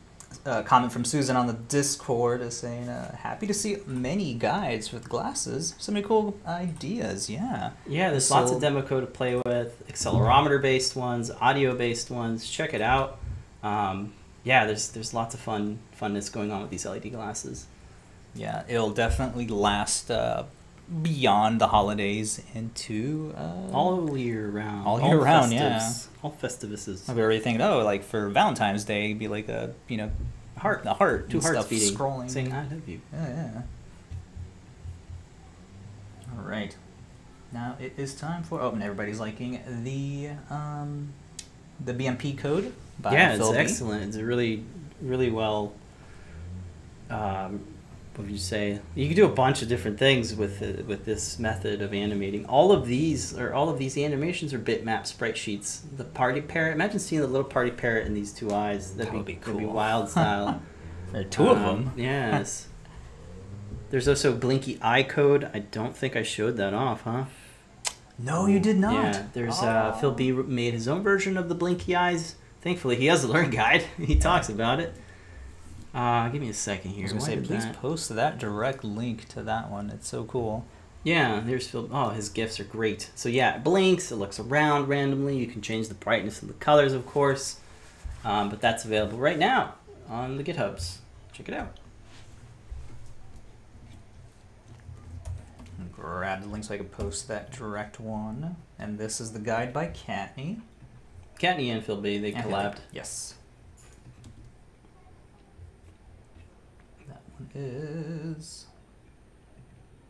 [SPEAKER 2] a comment from Susan on the Discord is saying, uh, "Happy to see many guides with glasses. So many cool ideas. Yeah.
[SPEAKER 1] Yeah, there's so, lots of demo code to play with. Accelerometer-based ones, audio-based ones. Check it out. Um, yeah, there's there's lots of fun funness going on with these LED glasses.
[SPEAKER 2] Yeah, it'll definitely last uh, beyond the holidays into uh,
[SPEAKER 1] all year round.
[SPEAKER 2] All year all round,
[SPEAKER 1] yeah. All Festivuses.
[SPEAKER 2] I've already thinking, oh, like for Valentine's Day, it'd be like a you know heart, a heart,
[SPEAKER 1] two hearts beating,
[SPEAKER 2] scrolling,
[SPEAKER 1] saying "I love you."
[SPEAKER 2] Yeah, yeah. All right. Now it is time for oh, and everybody's liking the um, the BMP code.
[SPEAKER 1] Yeah, Phil it's B. excellent. It's a really, really well um, what would you say? You can do a bunch of different things with uh, with this method of animating. All of these or all of these animations are bitmap sprite sheets. The party parrot. Imagine seeing the little party parrot in these two eyes.
[SPEAKER 2] That'd that would be, be cool.
[SPEAKER 1] That'd be wild style.
[SPEAKER 2] There are two of
[SPEAKER 1] Um,
[SPEAKER 2] them.
[SPEAKER 1] Yes. There's also Blinky Eye Code. I don't think I showed that off, huh?
[SPEAKER 2] No, you did not.
[SPEAKER 1] Yeah, there's uh, Phil B made his own version of the Blinky Eyes. Thankfully, he has a learn guide. he talks about it. Uh, give me a second here.
[SPEAKER 2] I was gonna say, please
[SPEAKER 1] that-
[SPEAKER 2] post that direct link to that one. It's so cool.
[SPEAKER 1] Yeah, there's Phil. Oh, his gifts are great. So yeah, it blinks. It looks around randomly. You can change the brightness and the colors, of course. Um, but that's available right now on the GitHubs. Check it out.
[SPEAKER 2] Grab the link so I can post that direct one. And this is the guide by Kattni.
[SPEAKER 1] Kattni and Phil B. They
[SPEAKER 2] And
[SPEAKER 1] collabed.
[SPEAKER 2] Yes. That one is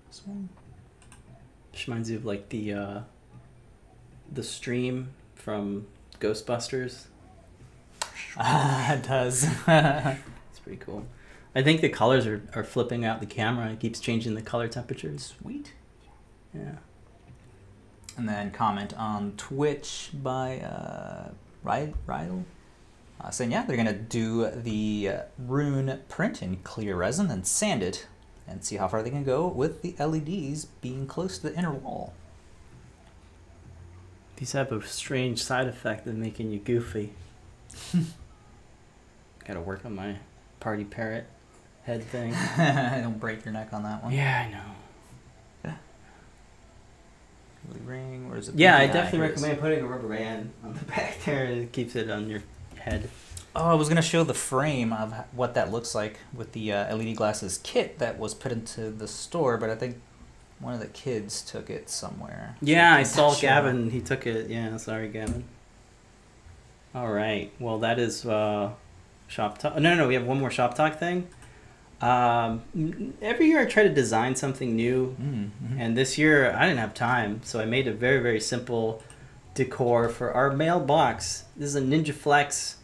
[SPEAKER 2] this one.
[SPEAKER 1] Which reminds you of like the uh, the stream from Ghostbusters.
[SPEAKER 2] Ah, it does.
[SPEAKER 1] It's pretty cool. I think the colors are, are flipping out the camera. It keeps changing the color temperatures.
[SPEAKER 2] Sweet.
[SPEAKER 1] Yeah.
[SPEAKER 2] And then comment on Twitch by uh, Uh, saying, yeah, they're going to do the uh, rune print in clear resin and sand it and see how far they can go with the LEDs being close to the inner wall.
[SPEAKER 1] These have a strange side effect of making you goofy. Gotta work on my party parrot head thing.
[SPEAKER 2] Don't break your neck on that one.
[SPEAKER 1] yeah, I know.
[SPEAKER 2] Really ring, where is it?
[SPEAKER 1] Yeah, I definitely
[SPEAKER 2] it is.
[SPEAKER 1] recommend putting a rubber band on the back there. It keeps it on your head.
[SPEAKER 2] Oh, I was gonna show the frame of what that looks like with the uh, LED glasses kit that was put into the store, but I think one of the kids took it somewhere.
[SPEAKER 1] Yeah, I saw
[SPEAKER 2] show.
[SPEAKER 1] Gavin. He took it. Yeah, sorry, Gavin. All right. Well, that is uh, shop talk. No, no, no. We have one more shop talk thing. Um, every year I try to design something new,
[SPEAKER 2] Mm, mhm.
[SPEAKER 1] and this year I didn't have time, so I made a very, very simple decor for our mailbox. This is a Ninja Flex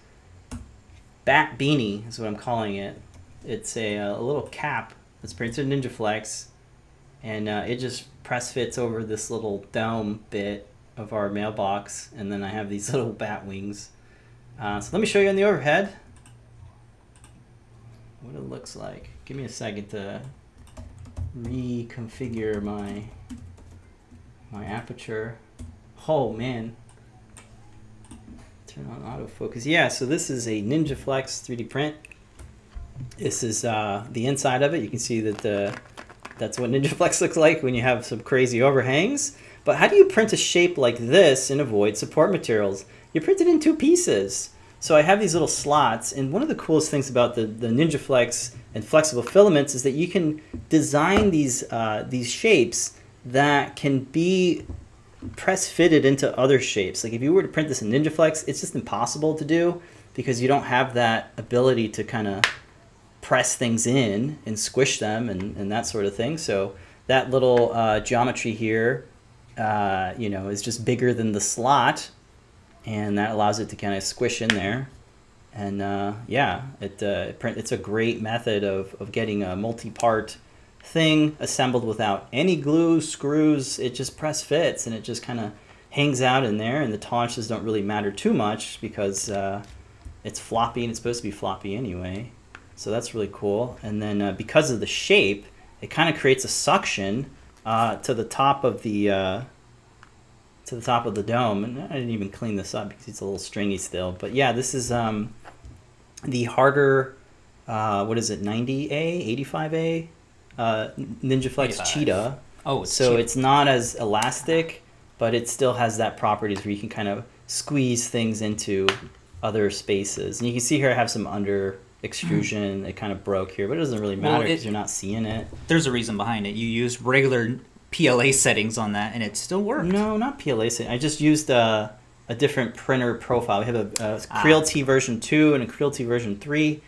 [SPEAKER 1] bat beanie, is what I'm calling it. It's a, a little cap that's printed Ninja Flex, and uh, it just press fits over this little dome bit of our mailbox, and then I have these little bat wings. Uh, so let me show you on the overhead what it looks like. Give me a second to reconfigure my my aperture. Oh man. Turn on autofocus. Yeah, so this is a Ninja Flex 3D print. This is uh, the inside of it. You can see that the that's what Ninja Flex looks like when you have some crazy overhangs. But how do you print a shape like this and avoid support materials? You print it in two pieces. So I have these little slots, and one of the coolest things about the, the Ninja Flex and flexible filaments is that you can design these uh, these shapes that can be press fitted into other shapes. Like if you were to print this in Ninja Flex, it's just impossible to do because you don't have that ability to kind of press things in and squish them and, and that sort of thing. So that little uh, geometry here, uh, you know, is just bigger than the slot, and that allows it to kind of squish in there. And uh, yeah, it, uh, it print, it's a great method of, of getting a multi-part thing assembled without any glue, screws. It just press fits and it just kind of hangs out in there. And the tolerances don't really matter too much because uh, it's floppy and it's supposed to be floppy anyway. So that's really cool. And then uh, because of the shape, it kind of creates a suction uh, to the top of the uh, to the top of the dome. And I didn't even clean this up because it's a little stringy still. But yeah, this is um, the harder. Uh, what is it? 90A, 85A, uh, Ninja Flex
[SPEAKER 2] 85.
[SPEAKER 1] Cheetah.
[SPEAKER 2] Oh, it's
[SPEAKER 1] So
[SPEAKER 2] cheap.
[SPEAKER 1] it's not as elastic, but it still has that properties where you can kind of squeeze things into other spaces. And you can see here I have some under extrusion. it kind of broke here, but it doesn't really matter because you're not seeing it.
[SPEAKER 2] There's a reason behind it. You use regular PLA settings on that, and it still worked.
[SPEAKER 1] No, not PLA. setting. I just used a, a different printer profile. We have a, a
[SPEAKER 2] Ah.
[SPEAKER 1] Creality version 2 and a Creality version 3.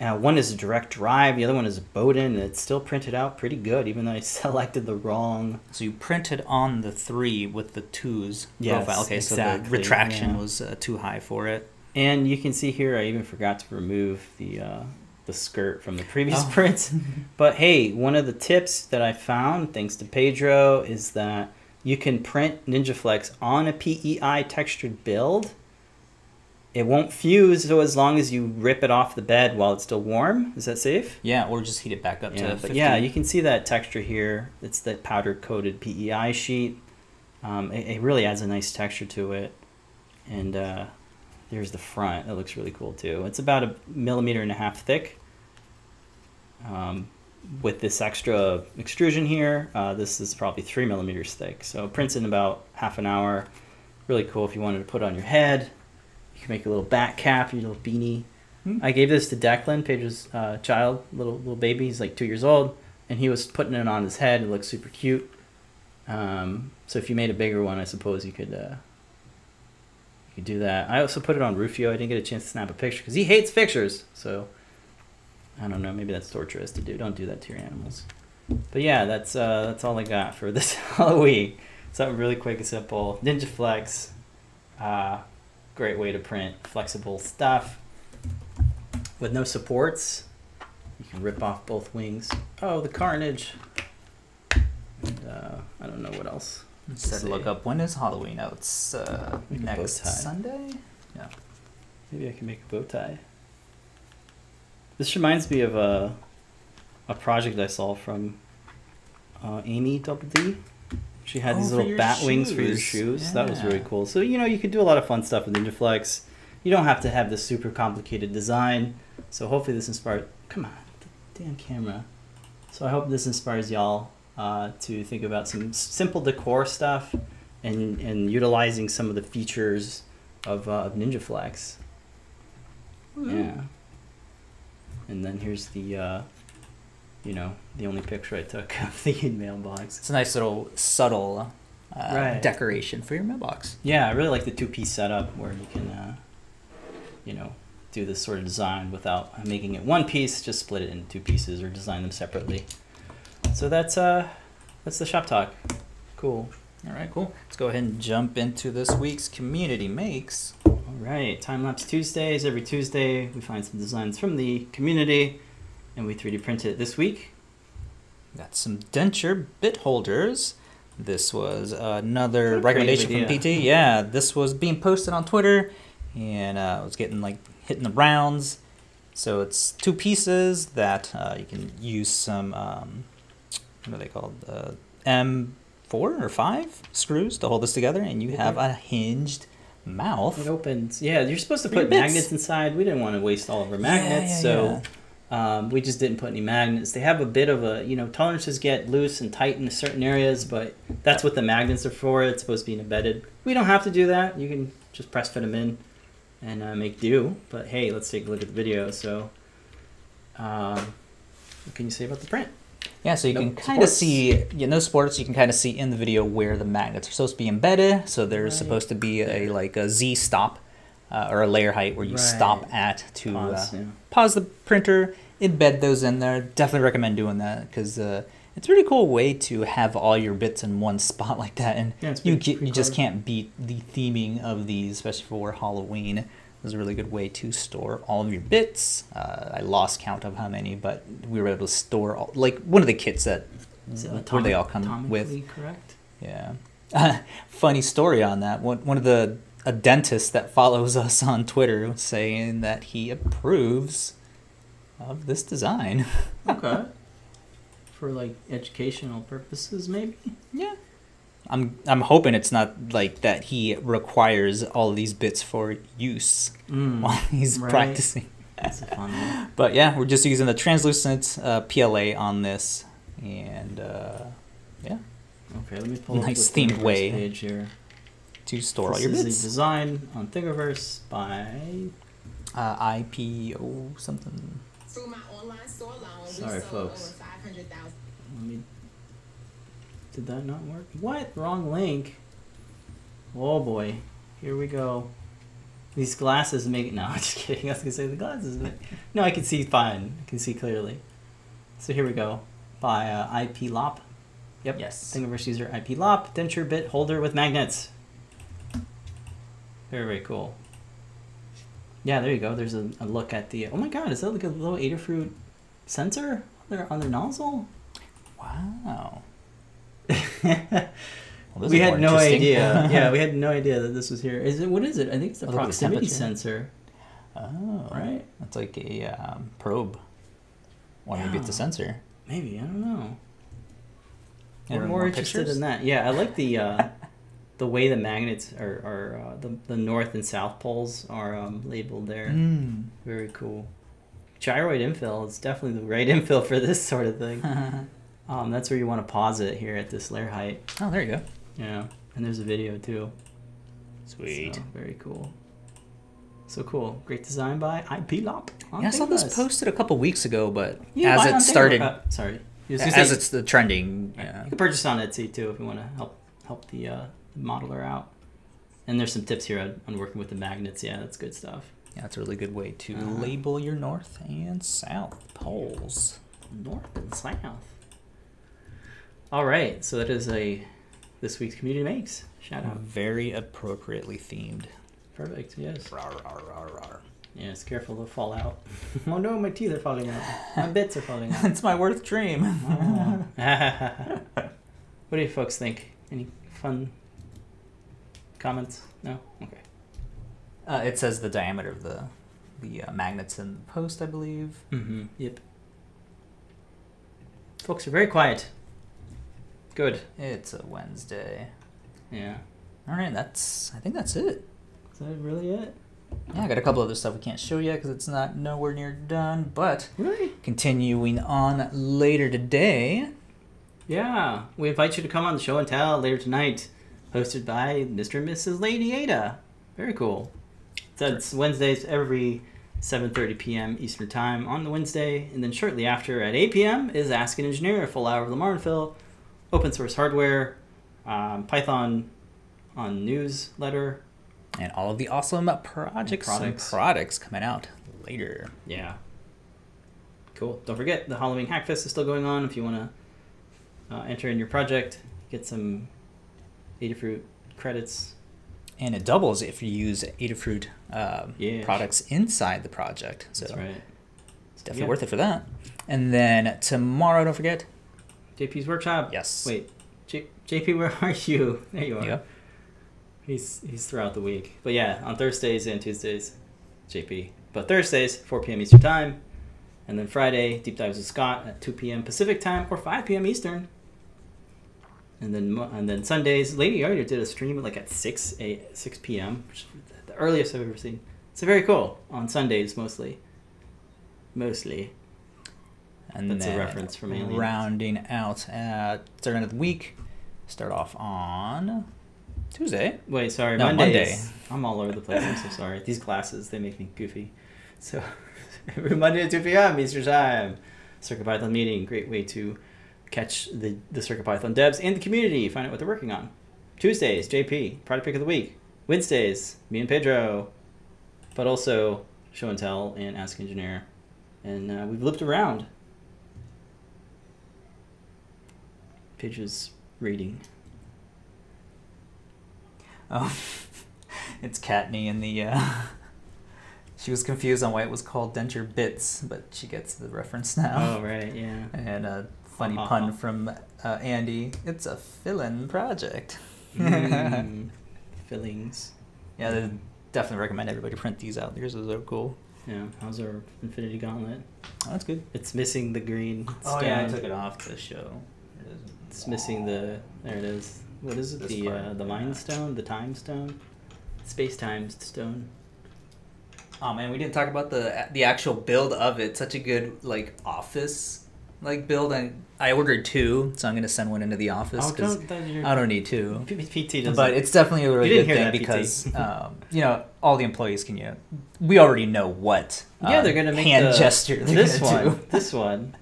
[SPEAKER 1] Uh, one is a direct drive, the other one is a Bowden, and it's still printed out pretty good, even though I selected the wrong
[SPEAKER 2] So you printed on the three with the twos
[SPEAKER 1] Yes,
[SPEAKER 2] profile. Okay, so the retraction
[SPEAKER 1] yeah.
[SPEAKER 2] was uh, too high for it.
[SPEAKER 1] And you can see here, I even forgot to remove the uh, the skirt from the previous
[SPEAKER 2] Oh.
[SPEAKER 1] print. But hey, one of the tips that I found, thanks to Pedro, is that you can print NinjaFlex on a PEI textured build it won't fuse. So as long as you rip it off the bed while it's still warm, is that safe?
[SPEAKER 2] Yeah, or just heat it back up
[SPEAKER 1] Yeah,
[SPEAKER 2] to
[SPEAKER 1] but
[SPEAKER 2] 50.
[SPEAKER 1] yeah, you can see that texture here. It's that powder coated PEI sheet. Um, it, it really adds a nice texture to it. And uh, there's the front. That looks really cool too. It's about a millimeter and a half thick. Um, with this extra extrusion here, uh, this is probably three millimeters thick. So it prints in about half an hour. Really cool if you wanted to put on your head. You can make a little bat cap, your little beanie.
[SPEAKER 2] Hmm.
[SPEAKER 1] I gave this to Declan, Paige's uh, child, little little baby. He's like two years old, and he was putting it on his head. It looks super cute. Um, so if you made a bigger one, I suppose you could uh, you do that. I also put it on Rufio. I didn't get a chance to snap a picture because he hates pictures. So I don't know. Maybe that's torturous to do. Don't do that to your animals. But yeah, that's uh, that's all I got for this Halloween. Something really quick and simple. Ninja Flex, uh, great way to print flexible stuff with no supports. You can rip off both wings. Oh, the carnage. And, uh, I don't know what else.
[SPEAKER 2] Said
[SPEAKER 1] see.
[SPEAKER 2] look up when is Halloween? Oh, it's uh,
[SPEAKER 1] Make a bow
[SPEAKER 2] next. Sunday. Yeah.
[SPEAKER 1] Maybe I can make a bow tie. This reminds me of a a project I saw from uh, Amy Double D. She had
[SPEAKER 2] Oh,
[SPEAKER 1] these little bat wings for your
[SPEAKER 2] shoes.
[SPEAKER 1] shoes. That was really cool. So you know you could do a lot of fun stuff with NinjaFlex. You don't have to have this super complicated design. So hopefully this inspired. Come on, the damn camera. So I hope this inspires y'all uh, to think about some simple decor stuff and and utilizing some of the features of, uh, of NinjaFlex. Yeah. And then here's the, uh, you know, the only picture I took of the mailbox.
[SPEAKER 2] It's a nice little subtle uh,
[SPEAKER 1] Right.
[SPEAKER 2] decoration for your mailbox.
[SPEAKER 1] Yeah, I really like the two-piece setup where you can, uh, you know, do this sort of design without making it one piece. Just split it into two pieces or design them separately. So that's uh, that's the shop talk. Cool.
[SPEAKER 2] All right, cool. Let's go ahead and jump into this week's community makes.
[SPEAKER 1] All right, time lapse Tuesdays. Every Tuesday, we find some designs from the community, and we 3D print it. This week,
[SPEAKER 2] Got some denture bit holders. This was another
[SPEAKER 1] a
[SPEAKER 2] recommendation
[SPEAKER 1] creative
[SPEAKER 2] from. PT. Yeah, this was being posted on Twitter, and uh, it was getting like hitting the rounds. So it's two pieces that uh, you can use some um, what are they called? Uh, M four or five screws to hold this together, and you have a hinged mouth.
[SPEAKER 1] It opens. Yeah, you're supposed to put magnets inside. We didn't want to waste all of our magnets,
[SPEAKER 2] yeah,
[SPEAKER 1] so Um, we just didn't put any magnets. They have a bit of a, you know, tolerances get loose and tight in certain areas, but that's what the magnets are for. It's supposed to be embedded. We don't have to do that. You can just press fit them in and uh, make do. But hey, let's take a look at the video. So, um, what can you say about the print?
[SPEAKER 2] Yeah, so you
[SPEAKER 1] No
[SPEAKER 2] can kind of see, yeah, no sports. You can kind of see in the video where the magnets are supposed to be embedded. So there's
[SPEAKER 1] Right
[SPEAKER 2] supposed to be a like a Z stop uh, or a layer height where you stop at to
[SPEAKER 1] Pause,
[SPEAKER 2] uh,
[SPEAKER 1] yeah.
[SPEAKER 2] pause the printer, embed those in there. Definitely recommend doing that because uh, it's a really cool way to have all your bits in one spot like that, and
[SPEAKER 1] Yeah,
[SPEAKER 2] you get, you just can't beat the theming of these, especially for Halloween. It's a really good way to store all of your bits. Uh, I lost count of how many, but we were able to store all, like one of the kits that
[SPEAKER 1] Is it
[SPEAKER 2] where they all come with.
[SPEAKER 1] correct?
[SPEAKER 2] Yeah. Funny story on that. One one of the a dentist that follows us on Twitter saying that he approves of this design.
[SPEAKER 1] Okay. For like educational purposes, maybe.
[SPEAKER 2] Yeah. I'm I'm hoping it's not like that he requires all these bits for use
[SPEAKER 1] Mm,
[SPEAKER 2] while he's
[SPEAKER 1] right.
[SPEAKER 2] practicing.
[SPEAKER 1] That's a fun one.
[SPEAKER 2] But yeah, we're just using the translucent uh, PLA on this and uh, yeah,
[SPEAKER 1] Okay, let me pull
[SPEAKER 2] Nice
[SPEAKER 1] up the
[SPEAKER 2] themed way.
[SPEAKER 1] page here.
[SPEAKER 2] to store all
[SPEAKER 1] this
[SPEAKER 2] your
[SPEAKER 1] is
[SPEAKER 2] bits.
[SPEAKER 1] a design on Thingiverse by
[SPEAKER 2] Uh, IPO something.
[SPEAKER 3] Through my online store alone,
[SPEAKER 1] Sorry,
[SPEAKER 3] we sold
[SPEAKER 1] folks.
[SPEAKER 3] over 500,000
[SPEAKER 1] Let me. Did that not work? What? Wrong link. Oh boy. Here we go. These glasses make it No, I'm just kidding. I was gonna say the glasses. Make... No, I can see fine. I can see clearly. So here we go. By uh, IP Lop. Yep.
[SPEAKER 2] Yes.
[SPEAKER 1] Thingiverse user IP Lop denture bit holder with magnets. Very very cool. Yeah, there you go. There's a, a look at the. Oh my God! Is that like a little Adafruit sensor on their on their nozzle?
[SPEAKER 2] Wow. Well, this
[SPEAKER 1] we had no idea. yeah, we had no idea that this was here. Is it? What is it? I think it's a
[SPEAKER 2] Oh,
[SPEAKER 1] proximity sensor.
[SPEAKER 2] Oh,
[SPEAKER 1] Right?
[SPEAKER 2] That's like a um, probe. Or maybe it's a sensor.
[SPEAKER 1] Maybe I don't know.
[SPEAKER 2] Yeah,
[SPEAKER 1] We're more interested
[SPEAKER 2] pictures?
[SPEAKER 1] in that. Yeah, I like the uh, the way the magnets are, are uh, the the north and south poles are um, labeled there.
[SPEAKER 2] Mm.
[SPEAKER 1] Very cool. Gyroid infill is definitely the right infill for this sort of thing. Um, that's where you want to pause it here at this layer height.
[SPEAKER 2] oh, there you go.
[SPEAKER 1] Yeah, and there's a video too.
[SPEAKER 2] Sweet.
[SPEAKER 1] So, very cool. So cool. Great design by IPLOP. on
[SPEAKER 2] Yeah, I saw this posted a couple weeks ago, but
[SPEAKER 1] Yeah,
[SPEAKER 2] as it started,
[SPEAKER 1] Uh, sorry. You was gonna
[SPEAKER 2] as
[SPEAKER 1] say-
[SPEAKER 2] it's the trending, yeah.
[SPEAKER 1] You can purchase on Etsy too if you want to help help the uh, modeler out. And there's some tips here on, on working with the magnets. Yeah, that's good stuff.
[SPEAKER 2] yeah, it's a really good way to
[SPEAKER 1] Uh-huh.
[SPEAKER 2] label your north and south poles.
[SPEAKER 1] North and south. All right, so that is a this week's community makes shout out.
[SPEAKER 2] Very appropriately themed.
[SPEAKER 1] Perfect. Yes.
[SPEAKER 2] Rawr, rawr, rawr, rawr.
[SPEAKER 1] Yes. Careful to fall out. oh no, my teeth are falling out. My bits are falling out.
[SPEAKER 2] it's my worst dream.
[SPEAKER 1] Oh. what do you folks think? Any fun comments? No. Okay.
[SPEAKER 2] Uh, it says the diameter of the the uh, magnets in the post, I believe.
[SPEAKER 1] Mm-hmm. Yep. Folks are very quiet. Good.
[SPEAKER 2] It's a Wednesday.
[SPEAKER 1] Yeah.
[SPEAKER 2] All right, that's. I think that's it.
[SPEAKER 1] Is that really it?
[SPEAKER 2] Yeah, I got a couple other stuff we can't show yet because it's not nowhere near done. But
[SPEAKER 1] Really?
[SPEAKER 2] continuing on later today.
[SPEAKER 1] Yeah. We invite you to come on the show and tell later tonight, hosted by Mr. and Mrs. Lady Ada. Very cool. That's Wednesdays every 7:30 p.m. Eastern Time on the Wednesday, and then shortly after at 8 p.m. is Ask an Engineer, a full hour of Limor and Phil, open source hardware, um, Python on newsletter.
[SPEAKER 2] And all of the awesome projects and
[SPEAKER 1] products.
[SPEAKER 2] products coming out later.
[SPEAKER 1] Yeah. Cool. Don't forget the Halloween Hackfest is still going on. If you want to uh, enter in your project, get some Adafruit credits.
[SPEAKER 2] And it doubles if you use Adafruit um,
[SPEAKER 1] Yeah.
[SPEAKER 2] products inside the project. So
[SPEAKER 1] That's right.
[SPEAKER 2] it's definitely
[SPEAKER 1] Yeah.
[SPEAKER 2] worth it for that. And then tomorrow, don't forget.
[SPEAKER 1] JP's workshop.
[SPEAKER 2] Yes.
[SPEAKER 1] Wait, J- JP, where are you? There you are.
[SPEAKER 2] Yeah.
[SPEAKER 1] He's he's throughout the week. But yeah, on Thursdays and Tuesdays, JP. But Thursdays, 4 p.m. Eastern time, and then Friday, deep dives with Scott at 2 p.m. Pacific time or 5 p.m. Eastern. And then and then Sundays, Lady Ada did a stream like at 6 a 6 p.m. Which is the earliest I've ever seen. So very cool on Sundays mostly. Mostly.
[SPEAKER 2] And
[SPEAKER 1] That's a reference from Aliens.
[SPEAKER 2] rounding out at third end of the week. Start off on Tuesday.
[SPEAKER 1] Wait, sorry,
[SPEAKER 2] No,
[SPEAKER 1] Mondays. I'm all over the place. I'm so sorry. These classes, they make me goofy. So, every Monday at 2 p.m. Eastern Time. CircuitPython meeting. Great way to catch the, the Circuit Python devs and the community. Find out what they're working on. Tuesdays, JP, product pick of the week. Wednesdays, me and Pedro. But also, show and tell and ask engineer. And uh, we've looped around. Pedro's reading.
[SPEAKER 2] Oh, it's Kattni in the. Uh, she was confused on why it was called denture bits, but she gets the reference now.
[SPEAKER 1] Oh, right, yeah.
[SPEAKER 2] And a funny
[SPEAKER 1] Uh-huh.
[SPEAKER 2] pun from uh, Andy. It's a fill-in project.
[SPEAKER 1] Mm, fillings.
[SPEAKER 2] Yeah, they definitely recommend everybody print these out. These are so cool.
[SPEAKER 1] Yeah, how's our Infinity Gauntlet?
[SPEAKER 2] Oh, that's good.
[SPEAKER 1] It's missing the green
[SPEAKER 2] Oh yeah, I took it off the show. It is-
[SPEAKER 1] missing the. There it is. What is it?
[SPEAKER 2] This
[SPEAKER 1] the
[SPEAKER 2] part,
[SPEAKER 1] uh, the
[SPEAKER 2] yeah.
[SPEAKER 1] Mind Stone, the Time Stone, Space Time Stone.
[SPEAKER 2] Oh man, we didn't talk about the the actual build of it. Such a good like office like build. I I ordered two, so I'm gonna send one into the office
[SPEAKER 1] Oh,
[SPEAKER 2] because
[SPEAKER 1] you're-
[SPEAKER 2] I don't need two.
[SPEAKER 1] PT doesn't.
[SPEAKER 2] But it's definitely a really good thing
[SPEAKER 1] that,
[SPEAKER 2] because um, you know all the employees can you. Know, we already know what.
[SPEAKER 1] yeah,
[SPEAKER 2] uh,
[SPEAKER 1] they're gonna make
[SPEAKER 2] hand
[SPEAKER 1] the,
[SPEAKER 2] gesture.
[SPEAKER 1] This one. This one.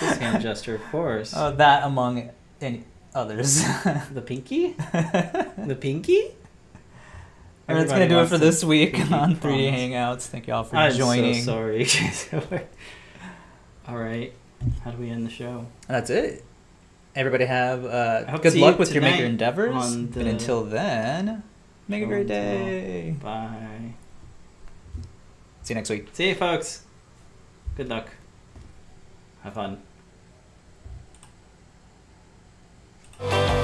[SPEAKER 1] This hand gesture, of course.
[SPEAKER 2] Oh, that among any others.
[SPEAKER 1] the pinky. The pinky.
[SPEAKER 2] All right, that's gonna do it for this week on 3D
[SPEAKER 1] promise.
[SPEAKER 2] Hangouts. Thank you all for
[SPEAKER 1] I'm
[SPEAKER 2] joining.
[SPEAKER 1] so sorry. All right. How do we end the show?
[SPEAKER 2] That's it. Everybody have uh, good luck
[SPEAKER 1] you
[SPEAKER 2] with your maker endeavors.
[SPEAKER 1] on
[SPEAKER 2] And
[SPEAKER 1] the
[SPEAKER 2] until then, make a great day.
[SPEAKER 1] Bye.
[SPEAKER 2] See you next week.
[SPEAKER 1] See you, folks. Good luck. Have fun. oh